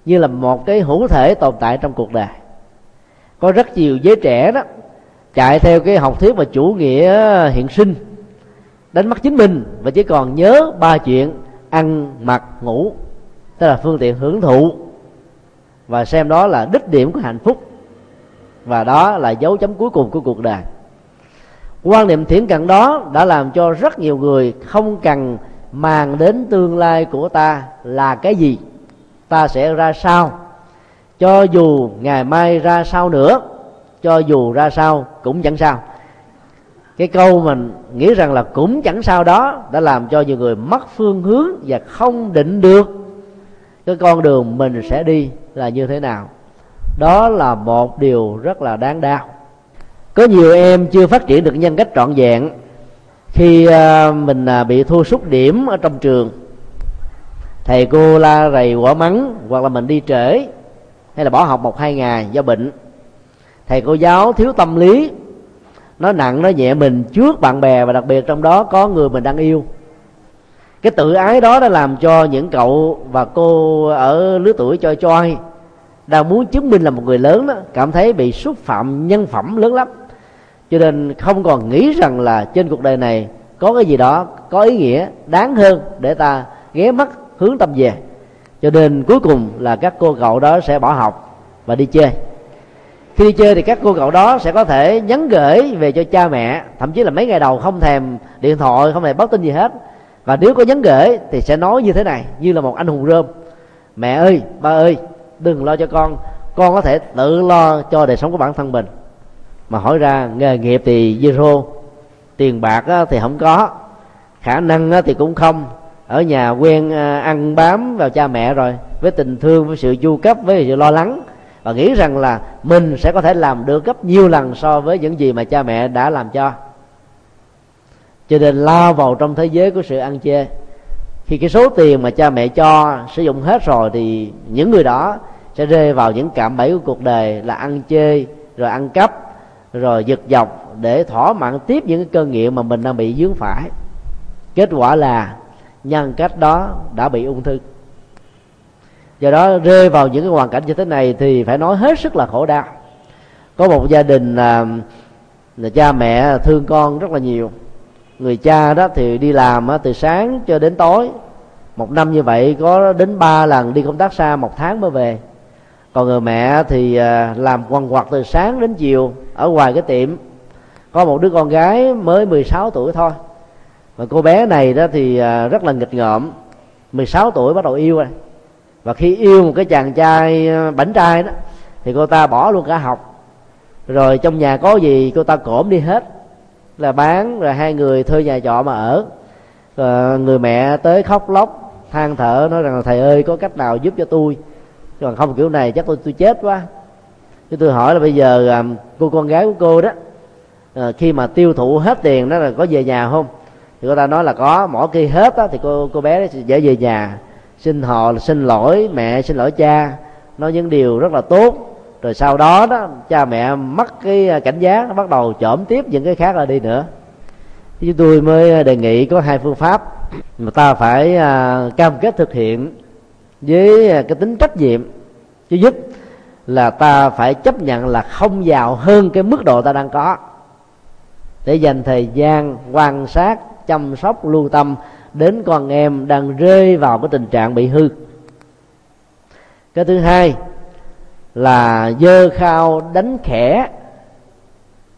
như là một cái hữu thể tồn tại trong cuộc đời. Có rất nhiều giới trẻ đó chạy theo cái học thuyết và chủ nghĩa hiện sinh, đánh mất chính mình và chỉ còn nhớ ba chuyện ăn, mặc, ngủ, tức là phương tiện hưởng thụ và xem đó là đích điểm của hạnh phúc và đó là dấu chấm cuối cùng của cuộc đời. Quan niệm thiển cận đó đã làm cho rất nhiều người không cần màng đến tương lai của ta là cái gì, ta sẽ ra sao. Cho dù ngày mai ra sao nữa, cho dù ra sao cũng chẳng sao. Cái câu mình nghĩ rằng là cũng chẳng sao đó đã làm cho nhiều người mất phương hướng và không định được. Cái con đường mình sẽ đi là như thế nào? Đó là một điều rất là đáng đau. Có nhiều em chưa phát triển được nhân cách trọn vẹn khi à, mình à, bị thua sút điểm ở trong trường. Thầy cô la rầy quả mắng hoặc là mình đi trễ hay là bỏ học một hai ngày do bệnh. Thầy cô giáo thiếu tâm lý, nó nặng, nó nhẹ mình trước bạn bè và đặc biệt trong đó có người mình đang yêu. Cái tự ái đó đã làm cho những cậu và cô ở lứa tuổi choi choi đang muốn chứng minh là một người lớn đó, cảm thấy bị xúc phạm nhân phẩm lớn lắm. Cho nên không còn nghĩ rằng là trên cuộc đời này có cái gì đó có ý nghĩa đáng hơn để ta ghé mắt hướng tâm về. Cho nên cuối cùng là các cô cậu đó sẽ bỏ học và đi chơi. Khi đi chơi thì các cô cậu đó sẽ có thể nhắn gửi về cho cha mẹ, thậm chí là mấy ngày đầu không thèm điện thoại, không thèm báo tin gì hết. Và nếu có nhắn gửi thì sẽ nói như thế này, như là một anh hùng rơm mẹ ơi, ba ơi đừng lo cho con. Con có thể tự lo cho đời sống của bản thân mình. Mà hỏi ra, nghề nghiệp thì zero tiền bạc thì không có. Khả năng thì cũng không. Ở nhà quen à, ăn bám vào cha mẹ rồi, với tình thương, với sự chu cấp, với sự lo lắng. Và nghĩ rằng là mình sẽ có thể làm được gấp nhiều lần so với những gì mà cha mẹ đã làm cho. Cho nên lao vào trong thế giới của sự ăn chê khi cái số tiền mà cha mẹ cho sử dụng hết rồi thì những người đó sẽ rơi vào những cạm bẫy của cuộc đời là ăn chê rồi ăn cắp rồi giật dọc để thỏa mãn tiếp những cái cơn nghiện mà mình đang bị dướng phải. Kết quả là nhân cách đó đã bị ung thư. Do đó rơi vào những cái hoàn cảnh như thế này thì phải nói hết sức là khổ đau. Có một gia đình là, là cha mẹ thương con rất là nhiều người cha đó thì đi làm từ sáng cho đến tối. Một năm như vậy có đến ba lần đi công tác xa một tháng mới về. Còn người mẹ thì à, làm quằn quật từ sáng đến chiều ở ngoài cái tiệm. Có một đứa con gái mới 16 tuổi thôi. Và cô bé này đó thì à, rất là nghịch ngợm. 16 tuổi bắt đầu yêu rồi. Và khi yêu một cái chàng trai à, bảnh trai đó, thì cô ta bỏ luôn cả học. Rồi trong nhà có gì cô ta cổm đi hết là bán rồi hai người thuê nhà trọ mà ở. Rồi người mẹ tới khóc lóc than thở nói rằng là thầy ơi có cách nào giúp cho tôi? Còn không kiểu này chắc tôi tôi chết quá. Chứ tôi hỏi là bây giờ à, cô con gái của cô đó ờ, khi mà tiêu thụ hết tiền đó là có về nhà không? Thì cô ta nói là có mỗi khi hết á, thì cô cô bé sẽ về nhà. Xin họ xin lỗi mẹ xin lỗi cha. Nói những điều rất là tốt rồi sau đó đó cha mẹ mất cái à, cảnh giác bắt đầu trộm tiếp những cái khác là đi nữa. Chúng tôi mới à, đề nghị có hai phương pháp. Mà ta phải à, cam kết thực hiện với à, cái tính trách nhiệm. Thứ nhất là ta phải chấp nhận là không giàu hơn cái mức độ ta đang có. Để dành thời gian quan sát chăm sóc lưu tâm đến con em đang rơi vào cái tình trạng bị hư. Cái thứ hai là dơ khao đánh khẽ.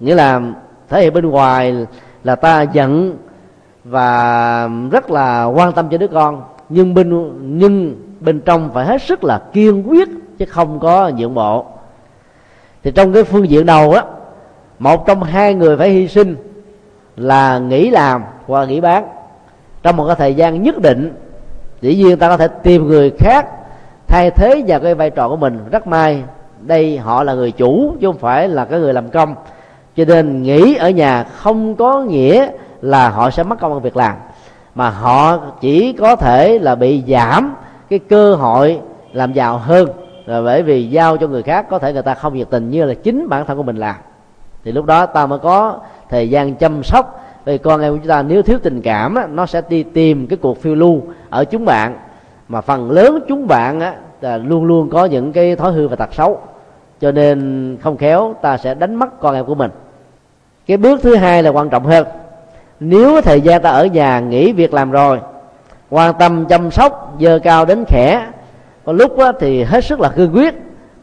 Nghĩa là thể hiện bên ngoài là ta giận và rất là quan tâm cho đứa con, nhưng bên nhưng bên trong phải hết sức là kiên quyết chứ không có nhượng bộ. Thì trong cái phương diện đầu á, một trong hai người phải hy sinh là nghỉ làm hoặc nghỉ bán trong một cái thời gian nhất định. Dĩ nhiên ta có thể tìm người khác thay thế vào cái vai trò của mình rất may. Đây, họ là người chủ, chứ không phải là cái người làm công. Cho nên nghỉ ở nhà không có nghĩa là họ sẽ mất công ăn việc làm, mà họ chỉ có thể là bị giảm cái cơ hội làm giàu hơn. Là bởi vì giao cho người khác, có thể người ta không nhiệt tình như là chính bản thân của mình làm. Thì lúc đó ta mới có thời gian chăm sóc. Vì con em của chúng ta, nếu thiếu tình cảm nó sẽ đi tìm cái cuộc phiêu lưu ở chúng bạn mà phần lớn chúng bạn á, là luôn luôn có những cái thói hư và tật xấu. Cho nên không khéo ta sẽ đánh mất con em của mình. Cái bước thứ hai là quan trọng hơn. Nếu thời gian ta ở nhà nghỉ việc làm rồi quan tâm chăm sóc dơ cao đến khẽ có lúc á, thì hết sức là cương quyết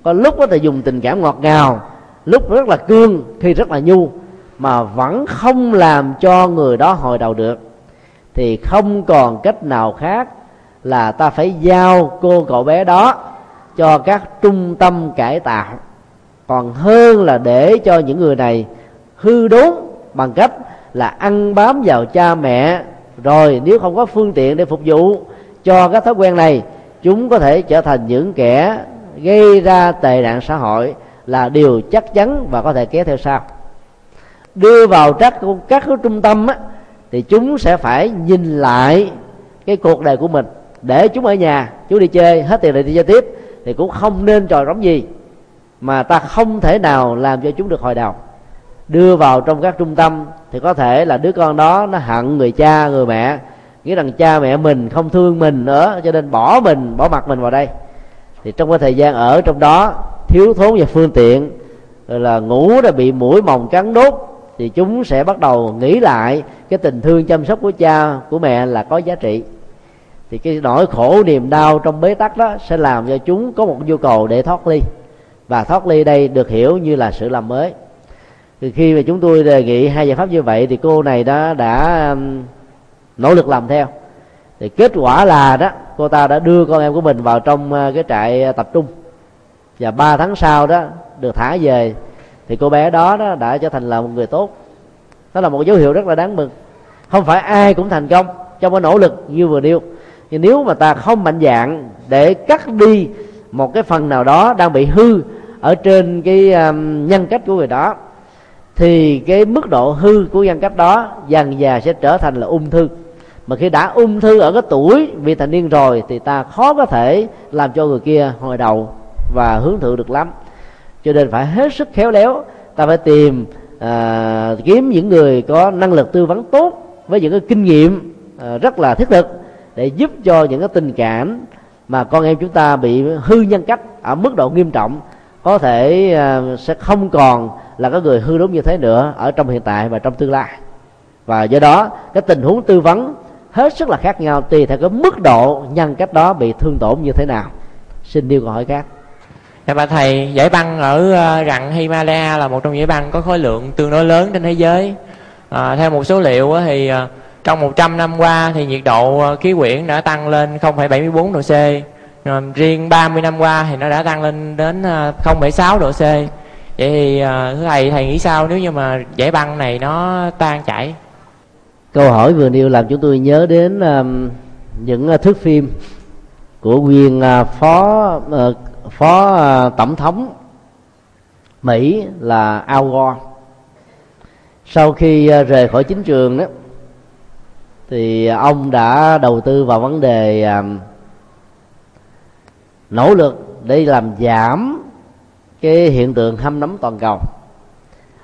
có lúc á, thì dùng tình cảm ngọt ngào lúc rất là cương khi rất là nhu mà vẫn không làm cho người đó hồi đầu được thì không còn cách nào khác là ta phải giao cô cậu bé đó cho các trung tâm cải tạo. Còn hơn là để cho những người này hư đốn bằng cách là ăn bám vào cha mẹ. Rồi nếu không có phương tiện để phục vụ cho các thói quen này chúng có thể trở thành những kẻ gây ra tệ nạn xã hội là điều chắc chắn và có thể kéo theo sau. Đưa vào các các trung tâm á, thì chúng sẽ phải nhìn lại cái cuộc đời của mình để chúng ở nhà chúng đi chơi, hết tiền lại đi chơi tiếp. Thì cũng không nên trò giống gì, mà ta không thể nào làm cho chúng được hồi đầu. Đưa vào trong các trung tâm thì có thể là đứa con đó nó hận người cha, người mẹ, nghĩ rằng cha mẹ mình không thương mình nữa, cho nên bỏ mình, bỏ mặt mình vào đây. Thì trong cái thời gian ở trong đó, thiếu thốn về phương tiện, rồi là ngủ đã bị mũi mồng cắn đốt, thì chúng sẽ bắt đầu nghĩ lại cái tình thương chăm sóc của cha, của mẹ là có giá trị thì cái nỗi khổ niềm đau trong bế tắc đó sẽ làm cho chúng có một nhu cầu để thoát ly. Và thoát ly đây được hiểu như là sự làm mới. Thì khi mà chúng tôi đề nghị hai giải pháp như vậy thì cô này đã đã nỗ lực làm theo. Thì kết quả là đó cô ta đã đưa con em của mình vào trong ờ, cái trại ờ, tập trung. Và ba tháng sau đó được thả về thì cô bé đó, đó đã trở thành là một người tốt. Đó là một dấu hiệu rất là đáng mừng. Không phải ai cũng thành công trong cái nỗ lực như vừa nêu nhưng nếu mà ta không mạnh dạng để cắt đi một cái phần nào đó đang bị hư ở trên cái um, nhân cách của người đó thì cái mức độ hư của nhân cách đó dần dà sẽ trở thành là ung thư. Mà khi đã ung thư ở cái tuổi vị thành niên rồi thì ta khó có thể làm cho người kia hồi đầu và hướng thượng được lắm. Cho nên phải hết sức khéo léo ta phải tìm à, kiếm những người có năng lực tư vấn tốt với những cái kinh nghiệm à, rất là thiết thực để giúp cho những cái tình cảm mà con em chúng ta bị hư nhân cách ở mức độ nghiêm trọng có thể à, sẽ không còn là cái người hư đúng như thế nữa ở trong hiện tại và trong tương lai. Và do đó cái tình huống tư vấn hết sức là khác nhau tùy theo cái mức độ nhân cách đó bị thương tổn như thế nào. Xin nêu câu hỏi khác. Dạ bà thầy, giải băng ở ờ, rặng Himalaya là một trong những băng có khối lượng tương đối lớn trên thế giới. À, theo một số liệu thì ờ, trong 100 năm qua thì nhiệt độ ờ, khí quyển đã tăng lên 0,74 độ C. riêng 30 năm qua thì nó đã tăng lên đến ờ, 0,6 độ C. Vậy thì ờ, thưa thầy, thầy nghĩ sao nếu như mà giải băng này nó tan chảy? Câu hỏi vừa nêu làm chúng tôi nhớ đến um, những thước phim của quyền uh, phó uh, phó tổng thống mỹ là Al Gore sau khi rời khỏi chính trường đó thì à, ông đã đầu tư vào vấn đề à, nỗ lực để làm giảm cái hiện tượng hâm nóng toàn cầu.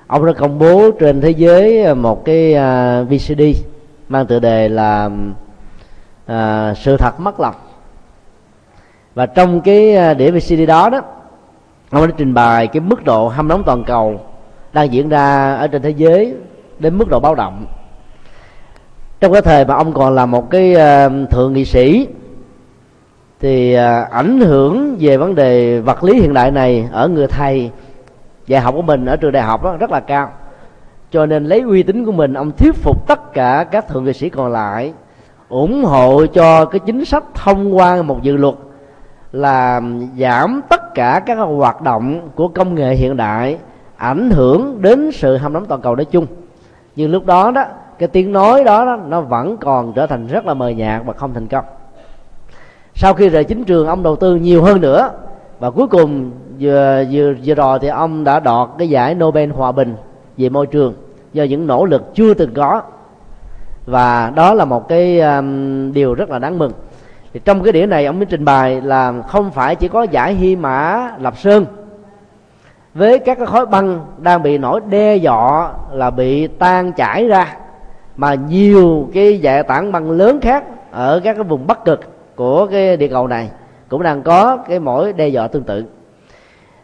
Ông đã công bố trên thế giới một cái à, VCD mang tựa đề là à, sự thật mất lòng. Và trong cái à, đĩa VCD đó đó ông đã trình bày cái mức độ hâm nóng toàn cầu đang diễn ra ở trên thế giới đến mức độ báo động trong cái thời mà ông còn là một cái ờ, thượng nghị sĩ thì ờ, ảnh hưởng về vấn đề vật lý hiện đại này ở người thầy dạy học của mình ở trường đại học đó, rất là cao. Cho nên lấy uy tín của mình ông thuyết phục tất cả các thượng nghị sĩ còn lại ủng hộ cho cái chính sách thông qua một dự luật là giảm tất cả các hoạt động của công nghệ hiện đại ảnh hưởng đến sự hâm nóng toàn cầu nói chung. Nhưng lúc đó đó cái tiếng nói đó, đó nó vẫn còn trở thành rất là mờ nhạt và không thành công. Sau khi rời chính trường ông đầu tư nhiều hơn nữa. Và cuối cùng vừa vừa vừa rồi thì ông đã đoạt cái giải Nobel hòa bình về môi trường do những nỗ lực chưa từng có. Và đó là một cái um, điều rất là đáng mừng. Thì trong cái đĩa này ông mới trình bày là không phải chỉ có giải hy mã lập sơn với các cái khối băng đang bị nổi đe dọa là bị tan chảy ra mà nhiều cái dạ tảng băng lớn khác ở các cái vùng bắc cực của cái địa cầu này cũng đang có cái mỗi đe dọa tương tự.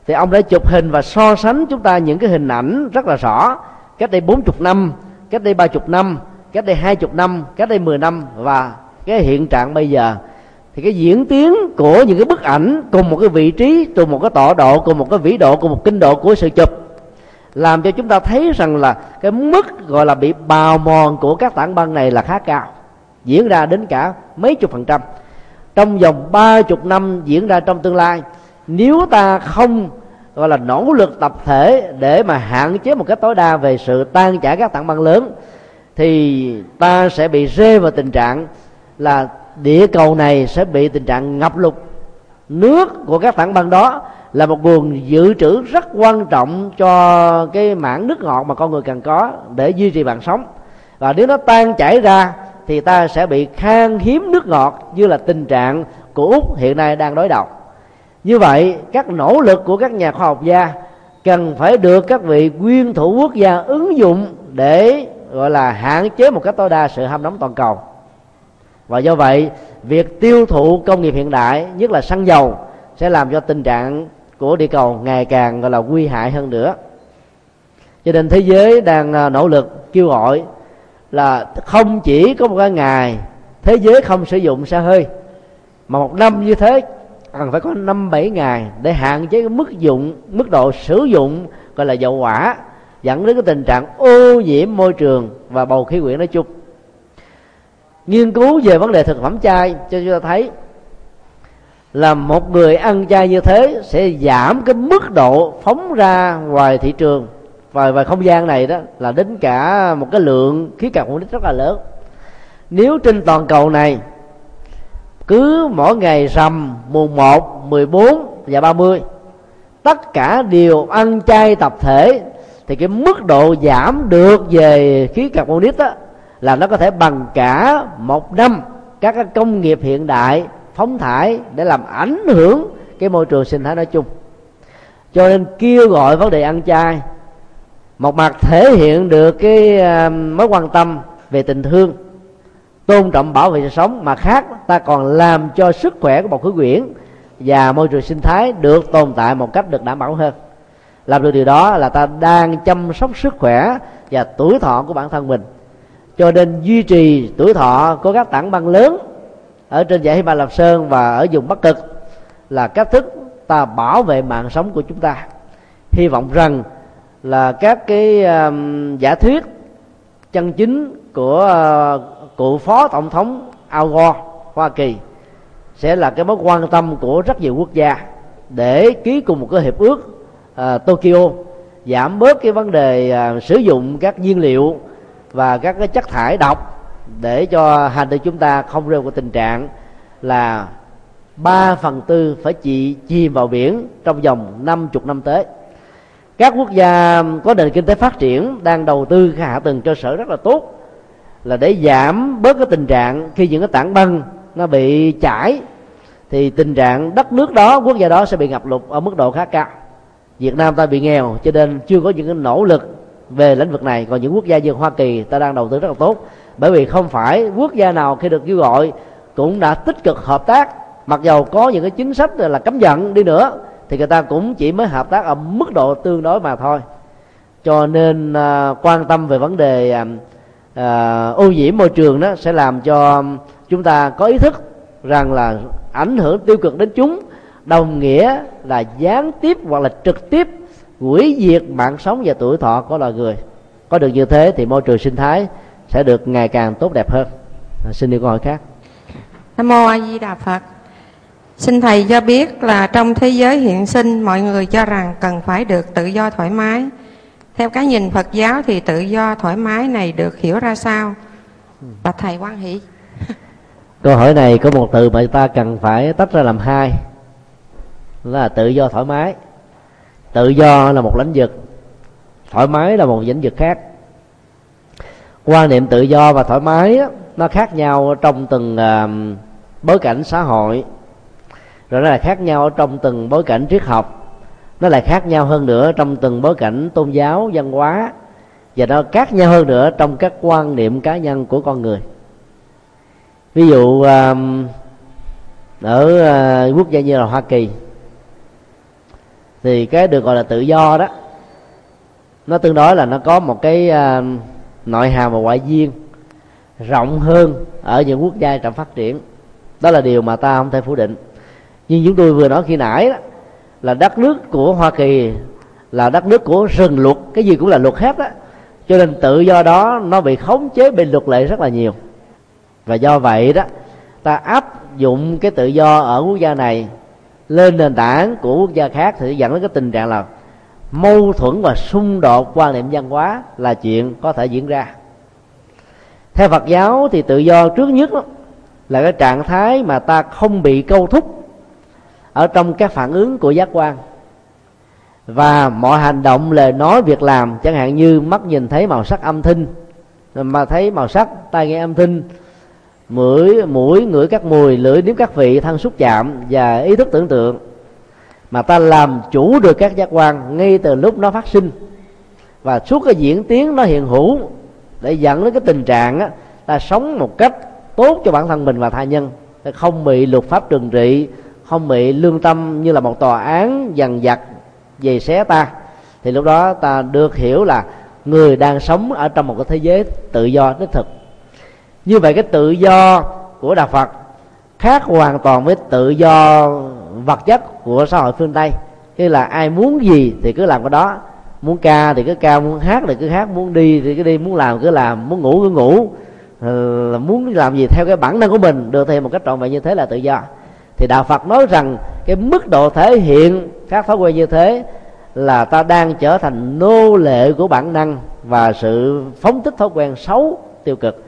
Thì ông đã chụp hình và so sánh chúng ta những cái hình ảnh rất là rõ, cách đây 40 năm, cách đây 30 năm, cách đây 20 năm, cách đây 10 năm và cái hiện trạng bây giờ. Thì cái diễn tiến của những cái bức ảnh cùng một cái vị trí, cùng một cái tọa độ, cùng một cái vĩ độ, cùng một kinh độ của sự chụp làm cho chúng ta thấy rằng là cái mức gọi là bị bào mòn của các tảng băng này là khá cao, diễn ra đến cả mấy chục phần trăm. Trong vòng ba chục năm diễn ra trong tương lai, nếu ta không gọi là nỗ lực tập thể để mà hạn chế một cách tối đa về sự tan chảy các tảng băng lớn, thì ta sẽ bị rơi vào tình trạng là địa cầu này sẽ bị tình trạng ngập lụt. Nước của các tảng băng đó là một nguồn dự trữ rất quan trọng cho cái mảng nước ngọt mà con người cần có để duy trì mạng sống. Và nếu nó tan chảy ra thì ta sẽ bị khan hiếm nước ngọt như là tình trạng của úc hiện nay đang đối đầu. Như vậy, các nỗ lực của các nhà khoa học gia cần phải được các vị nguyên thủ quốc gia ứng dụng để, gọi là, hạn chế một cách tối đa sự hâm nóng toàn cầu. Và do vậy, việc tiêu thụ công nghiệp hiện đại, nhất là xăng dầu, sẽ làm cho tình trạng của địa cầu ngày càng, gọi là, nguy hại hơn nữa. Cho nên thế giới đang à, nỗ lực kêu gọi là không chỉ có một cái ngày thế giới không sử dụng xe hơi, mà một năm như thế, cần phải có năm bảy ngày để hạn chế cái mức dụng, mức độ sử dụng, gọi là, dầu hỏa, dẫn đến cái tình trạng ô nhiễm môi trường và bầu khí quyển nói chung. Nghiên cứu về vấn đề thực phẩm chay cho chúng ta thấy là một người ăn chay như thế sẽ giảm cái mức độ phóng ra ngoài thị trường. Và ngoài không gian này đó là đến cả một cái lượng khí carbonic rất là lớn. Nếu trên toàn cầu này cứ mỗi ngày rằm mùng 1, 14 và 30 tất cả đều ăn chay tập thể thì cái mức độ giảm được về khí carbonic đó là nó có thể bằng cả một năm các công nghiệp hiện đại phóng thải để làm ảnh hưởng cái môi trường sinh thái nói chung. Cho nên kêu gọi vấn đề ăn chay, một mặt thể hiện được cái um, mối quan tâm về tình thương, tôn trọng bảo vệ sự sống, mà khác ta còn làm cho sức khỏe của một khí quyển và môi trường sinh thái được tồn tại một cách được đảm bảo hơn. Làm được điều đó là ta đang chăm sóc sức khỏe và tuổi thọ của bản thân mình. Cho nên duy trì tuổi thọ của các tảng băng lớn ở trên dãy Himalaya Sơn và ở vùng Bắc Cực là cách thức ta bảo vệ mạng sống của chúng ta. Hy vọng rằng là các cái um, giả thuyết chân chính của uh, cựu phó tổng thống Al Gore Hoa Kỳ sẽ là cái mối quan tâm của rất nhiều quốc gia để ký cùng một cái hiệp ước uh, Tokyo giảm bớt cái vấn đề uh, sử dụng các nhiên liệu và các cái chất thải độc để cho hành tinh chúng ta không rơi vào tình trạng là ba phần tư phải chỉ chìm vào biển trong vòng năm chục năm tới. Các quốc gia có nền kinh tế phát triển đang đầu tư hạ tầng cơ sở rất là tốt là để giảm bớt cái tình trạng khi những cái tảng băng nó bị chảy, thì tình trạng đất nước đó, quốc gia đó sẽ bị ngập lụt ở mức độ khá cao. Việt Nam ta bị nghèo cho nên chưa có những cái nỗ lực về lĩnh vực này. Còn những quốc gia như Hoa Kỳ ta đang đầu tư rất là tốt bởi vì không phải quốc gia nào khi được kêu gọi cũng đã tích cực hợp tác. Mặc dầu có những cái chính sách là cấm giận đi nữa thì người ta cũng chỉ mới hợp tác ở mức độ tương đối mà thôi. Cho nên à, quan tâm về vấn đề à, à, ô nhiễm môi trường đó sẽ làm cho chúng ta có ý thức rằng là ảnh hưởng tiêu cực đến chúng đồng nghĩa là gián tiếp hoặc là trực tiếp hủy diệt mạng sống và tuổi thọ của loài người. Có được như thế thì môi trường sinh thái sẽ được ngày càng tốt đẹp hơn. À, xin đi câu hỏi khác. Nam mô a di đà phật. Xin thầy cho biết là trong thế giới hiện sinh mọi người cho rằng cần phải được tự do thoải mái. Theo cái nhìn phật giáo thì tự do thoải mái này được hiểu ra sao? Và thầy quan hỷ. Câu hỏi này có một từ mà ta cần phải tách ra làm hai. Là tự do thoải mái. Tự do là một lãnh vực thoải mái là một lĩnh vực khác quan niệm tự do và thoải mái á, nó khác nhau trong từng uh, bối cảnh xã hội. Rồi nó là khác nhau trong từng bối cảnh triết học. Nó lại khác nhau hơn nữa trong từng bối cảnh tôn giáo văn hóa. Và nó khác nhau hơn nữa trong các quan niệm cá nhân của con người. Ví dụ à, ở à, quốc gia như là hoa kỳ thì cái được gọi là tự do đó nó tương đối là nó có một cái nội hàm và ngoại duyên rộng hơn ở những quốc gia chậm phát triển. Đó là điều mà ta không thể phủ định. Nhưng chúng tôi vừa nói khi nãy đó, là đất nước của hoa kỳ là đất nước của rừng luật cái gì cũng là luật hết đó cho nên tự do đó nó bị khống chế bị luật lệ rất là nhiều. Và do vậy đó ta áp dụng cái tự do ở quốc gia này lên nền tảng của quốc gia khác thì dẫn đến cái tình trạng là mâu thuẫn và xung đột quan niệm văn hóa là chuyện có thể diễn ra. Theo phật giáo thì tự do trước nhất đó, là cái trạng thái mà ta không bị câu thúc ở trong các phản ứng của giác quan. Và mọi hành động lời nói việc làm chẳng hạn như mắt nhìn thấy màu sắc âm thanh mà thấy màu sắc tai nghe âm thanh mũi mũi ngửi các mùi lưỡi nếm các vị thân xúc chạm và ý thức tưởng tượng mà ta làm chủ được các giác quan ngay từ lúc nó phát sinh. Và suốt cái diễn tiến nó hiện hữu để dẫn đến cái tình trạng á, ta sống một cách tốt cho bản thân mình và tha nhân. Không bị luật pháp trừng trị không bị lương tâm như là một tòa án dằn vặt về xé ta. Thì lúc đó ta được hiểu là người đang sống ở trong một cái thế giới tự do đích thực. Như vậy cái tự do của đạo phật khác hoàn toàn với tự do vật chất của xã hội phương tây. Như là ai muốn gì thì cứ làm cái đó. Muốn ca thì cứ ca, muốn hát thì cứ hát, muốn đi thì cứ đi, muốn làm cứ làm, muốn ngủ cứ ngủ. Ờ, là muốn làm gì theo cái bản năng của mình, được thêm một cách trọn vẹn như thế là tự do. Thì đạo phật nói rằng cái mức độ thể hiện các thói quen như thế là ta đang trở thành nô lệ của bản năng và sự phóng thích thói quen xấu, tiêu cực.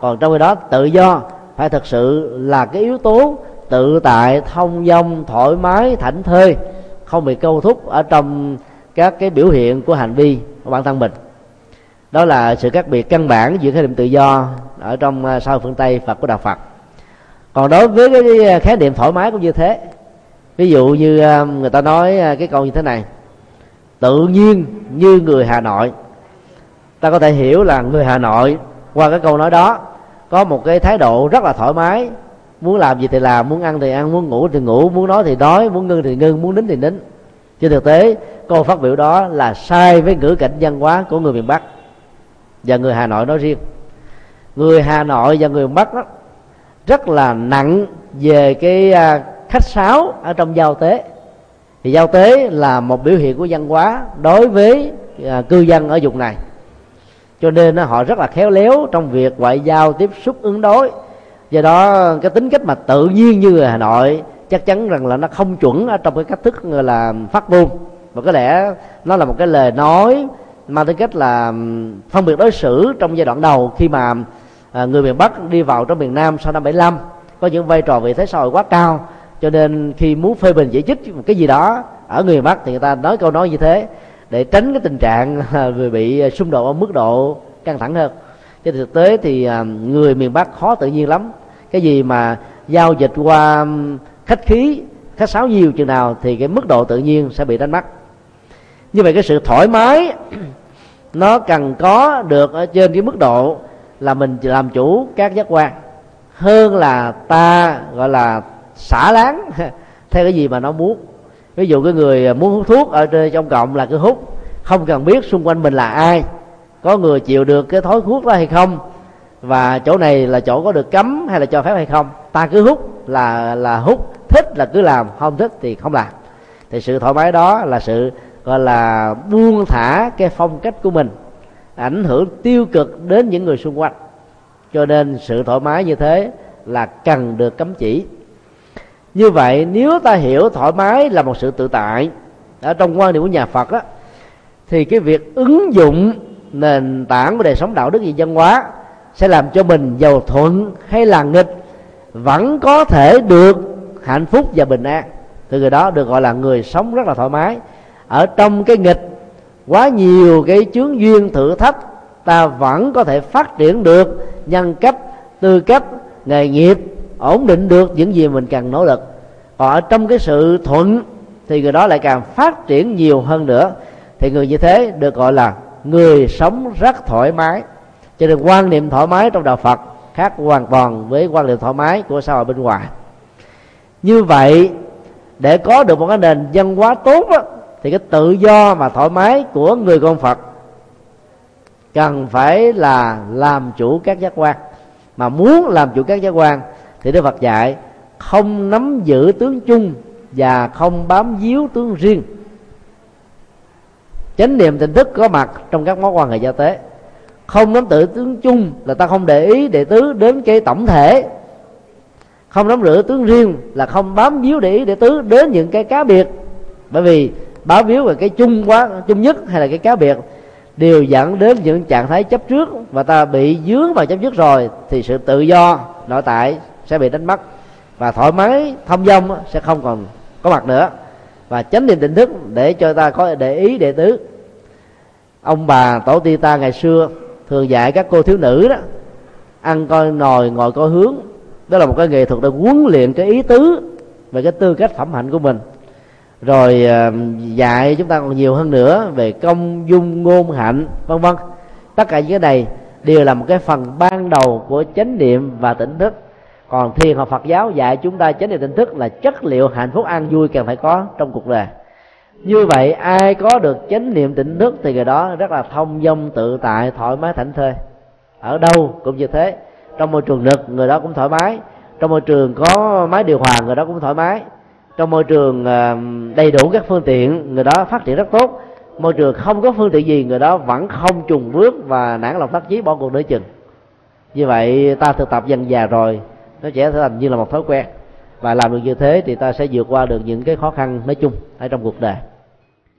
Còn trong khi đó, tự do phải thực sự là cái yếu tố tự tại, thông dong, thoải mái, thảnh thơi, không bị câu thúc ở trong các cái biểu hiện của hành vi của bản thân mình. Đó là sự khác biệt căn bản giữa khái niệm tự do ở trong à, sau phương tây và của đạo phật. Còn đối với cái khái niệm thoải mái cũng như thế. Ví dụ như à, người ta nói à, cái câu như thế này, tự nhiên như người hà nội. Ta có thể hiểu là người hà nội qua cái câu nói đó có một cái thái độ rất là thoải mái muốn làm gì thì làm, muốn ăn thì ăn, muốn ngủ thì ngủ, muốn nói thì nói, muốn ngưng thì ngưng, muốn nín thì nín. Trên thực tế, câu phát biểu đó là sai với ngữ cảnh văn hóa của người miền bắc và người hà nội nói riêng. Người hà nội và người miền bắc đó, rất là nặng về cái à, khách sáo ở trong giao tế. Thì giao tế là một biểu hiện của văn hóa đối với à, cư dân ở vùng này. Cho nên họ rất là khéo léo trong việc ngoại giao tiếp xúc, ứng đối do đó, cái tính cách mà tự nhiên như người hà nội, chắc chắn rằng là nó không chuẩn ở trong cái cách thức là phát ngôn. Và có lẽ nó là một cái lời nói mang tính cách là phân biệt đối xử trong giai đoạn đầu khi mà à, người miền bắc đi vào trong miền nam sau năm 75 có những vai trò vị thế xã hội quá cao. Cho nên khi muốn phê bình chỉ trích một cái gì đó ở người miền bắc thì người ta nói câu nói như thế, để tránh cái tình trạng bị xung đột ở mức độ căng thẳng hơn. Trên thực tế thì à, người miền bắc khó tự nhiên lắm cái gì mà giao dịch qua khách khí, khách sáo nhiều chừng nào thì cái mức độ tự nhiên sẽ bị đánh mất. Như vậy cái sự thoải mái, nó cần có được ở trên cái mức độ là mình làm chủ các giác quan. Hơn là ta, gọi là, xả láng theo cái gì mà nó muốn. Ví dụ cái người à, muốn hút thuốc ở trong cộng là cứ hút, không cần biết xung quanh mình là ai, có người chịu được cái thói hút đó hay không và chỗ này là chỗ có được cấm hay là cho phép hay không? Ta cứ hút là là hút. Thích là cứ làm, không thích thì không làm. Thì sự thoải mái đó là sự, gọi là, buông thả cái phong cách của mình, ảnh hưởng tiêu cực đến những người xung quanh. Cho nên sự thoải mái như thế là cần được cấm chỉ. Như vậy, nếu ta hiểu thoải mái là một sự tự tại, ở trong quan điểm của nhà phật á, thì cái việc ứng dụng nền tảng của đời sống đạo đức và văn hóa sẽ làm cho mình giàu thuận hay là nghịch, vẫn có thể được hạnh phúc và bình an. Từ người đó được gọi là người sống rất là thoải mái. Ở trong cái nghịch, quá nhiều cái chướng duyên thử thách, ta vẫn có thể phát triển được, nhân cách, tư cách, nghề nghiệp, ổn định được những gì mình cần nỗ lực. Còn ở trong cái sự thuận, thì người đó lại càng phát triển nhiều hơn nữa. Thì người như thế được gọi là người sống rất thoải mái cho nên quan niệm thoải mái trong đạo phật khác hoàn toàn với quan niệm thoải mái của xã hội bên ngoài. Như vậy để có được một cái nền văn hóa tốt đó, thì cái tự do mà thoải mái của người con phật cần phải là làm chủ các giác quan. Mà muốn làm chủ các giác quan thì đức phật dạy không nắm giữ tướng chung và không bám víu tướng riêng. Chánh niệm tỉnh thức có mặt trong các mối quan hệ giao tế không nắm tự tướng chung là ta không để ý đệ tứ đến cái tổng thể. Không nắm rửa tướng riêng là không bám víu để ý đệ tứ đến những cái cá biệt. Bởi vì bám víu về cái chung quá, chung nhất hay là cái cá biệt đều dẫn đến những trạng thái chấp trước và ta bị dướng vào chấp trước rồi thì sự tự do, nội tại sẽ bị đánh mất và thoải mái, thông dong sẽ không còn có mặt nữa. Và chánh niệm tỉnh thức để cho ta có để ý đệ tứ. Ông bà tổ tiên ta ngày xưa thường dạy các cô thiếu nữ đó, ăn coi nồi, ngồi coi hướng. Đó là một cái nghệ thuật để huấn luyện cái ý tứ về cái tư cách phẩm hạnh của mình. Rồi ờ, dạy chúng ta còn nhiều hơn nữa về công dung, ngôn hạnh, vân vân. Tất cả những cái này đều là một cái phần ban đầu của chánh niệm và tỉnh thức. Còn thiền học phật giáo dạy chúng ta chánh niệm tỉnh thức là chất liệu hạnh phúc an vui cần phải có trong cuộc đời như vậy, ai có được chánh niệm tỉnh thức thì người đó rất là thông dong, tự tại, thoải mái, thảnh thơi. Ở đâu cũng như thế. Trong môi trường nực người đó cũng thoải mái. Trong môi trường có máy điều hòa, người đó cũng thoải mái. Trong môi trường ờ, đầy đủ các phương tiện, người đó phát triển rất tốt. Môi trường không có phương tiện gì, người đó vẫn không trùng bước và nản lòng tác chí bỏ cuộc nửa chừng. Như vậy, ta thực tập dần già rồi, nó sẽ trở thành như là một thói quen. Và làm được như thế thì ta sẽ vượt qua được những cái khó khăn nói chung ở trong cuộc đời.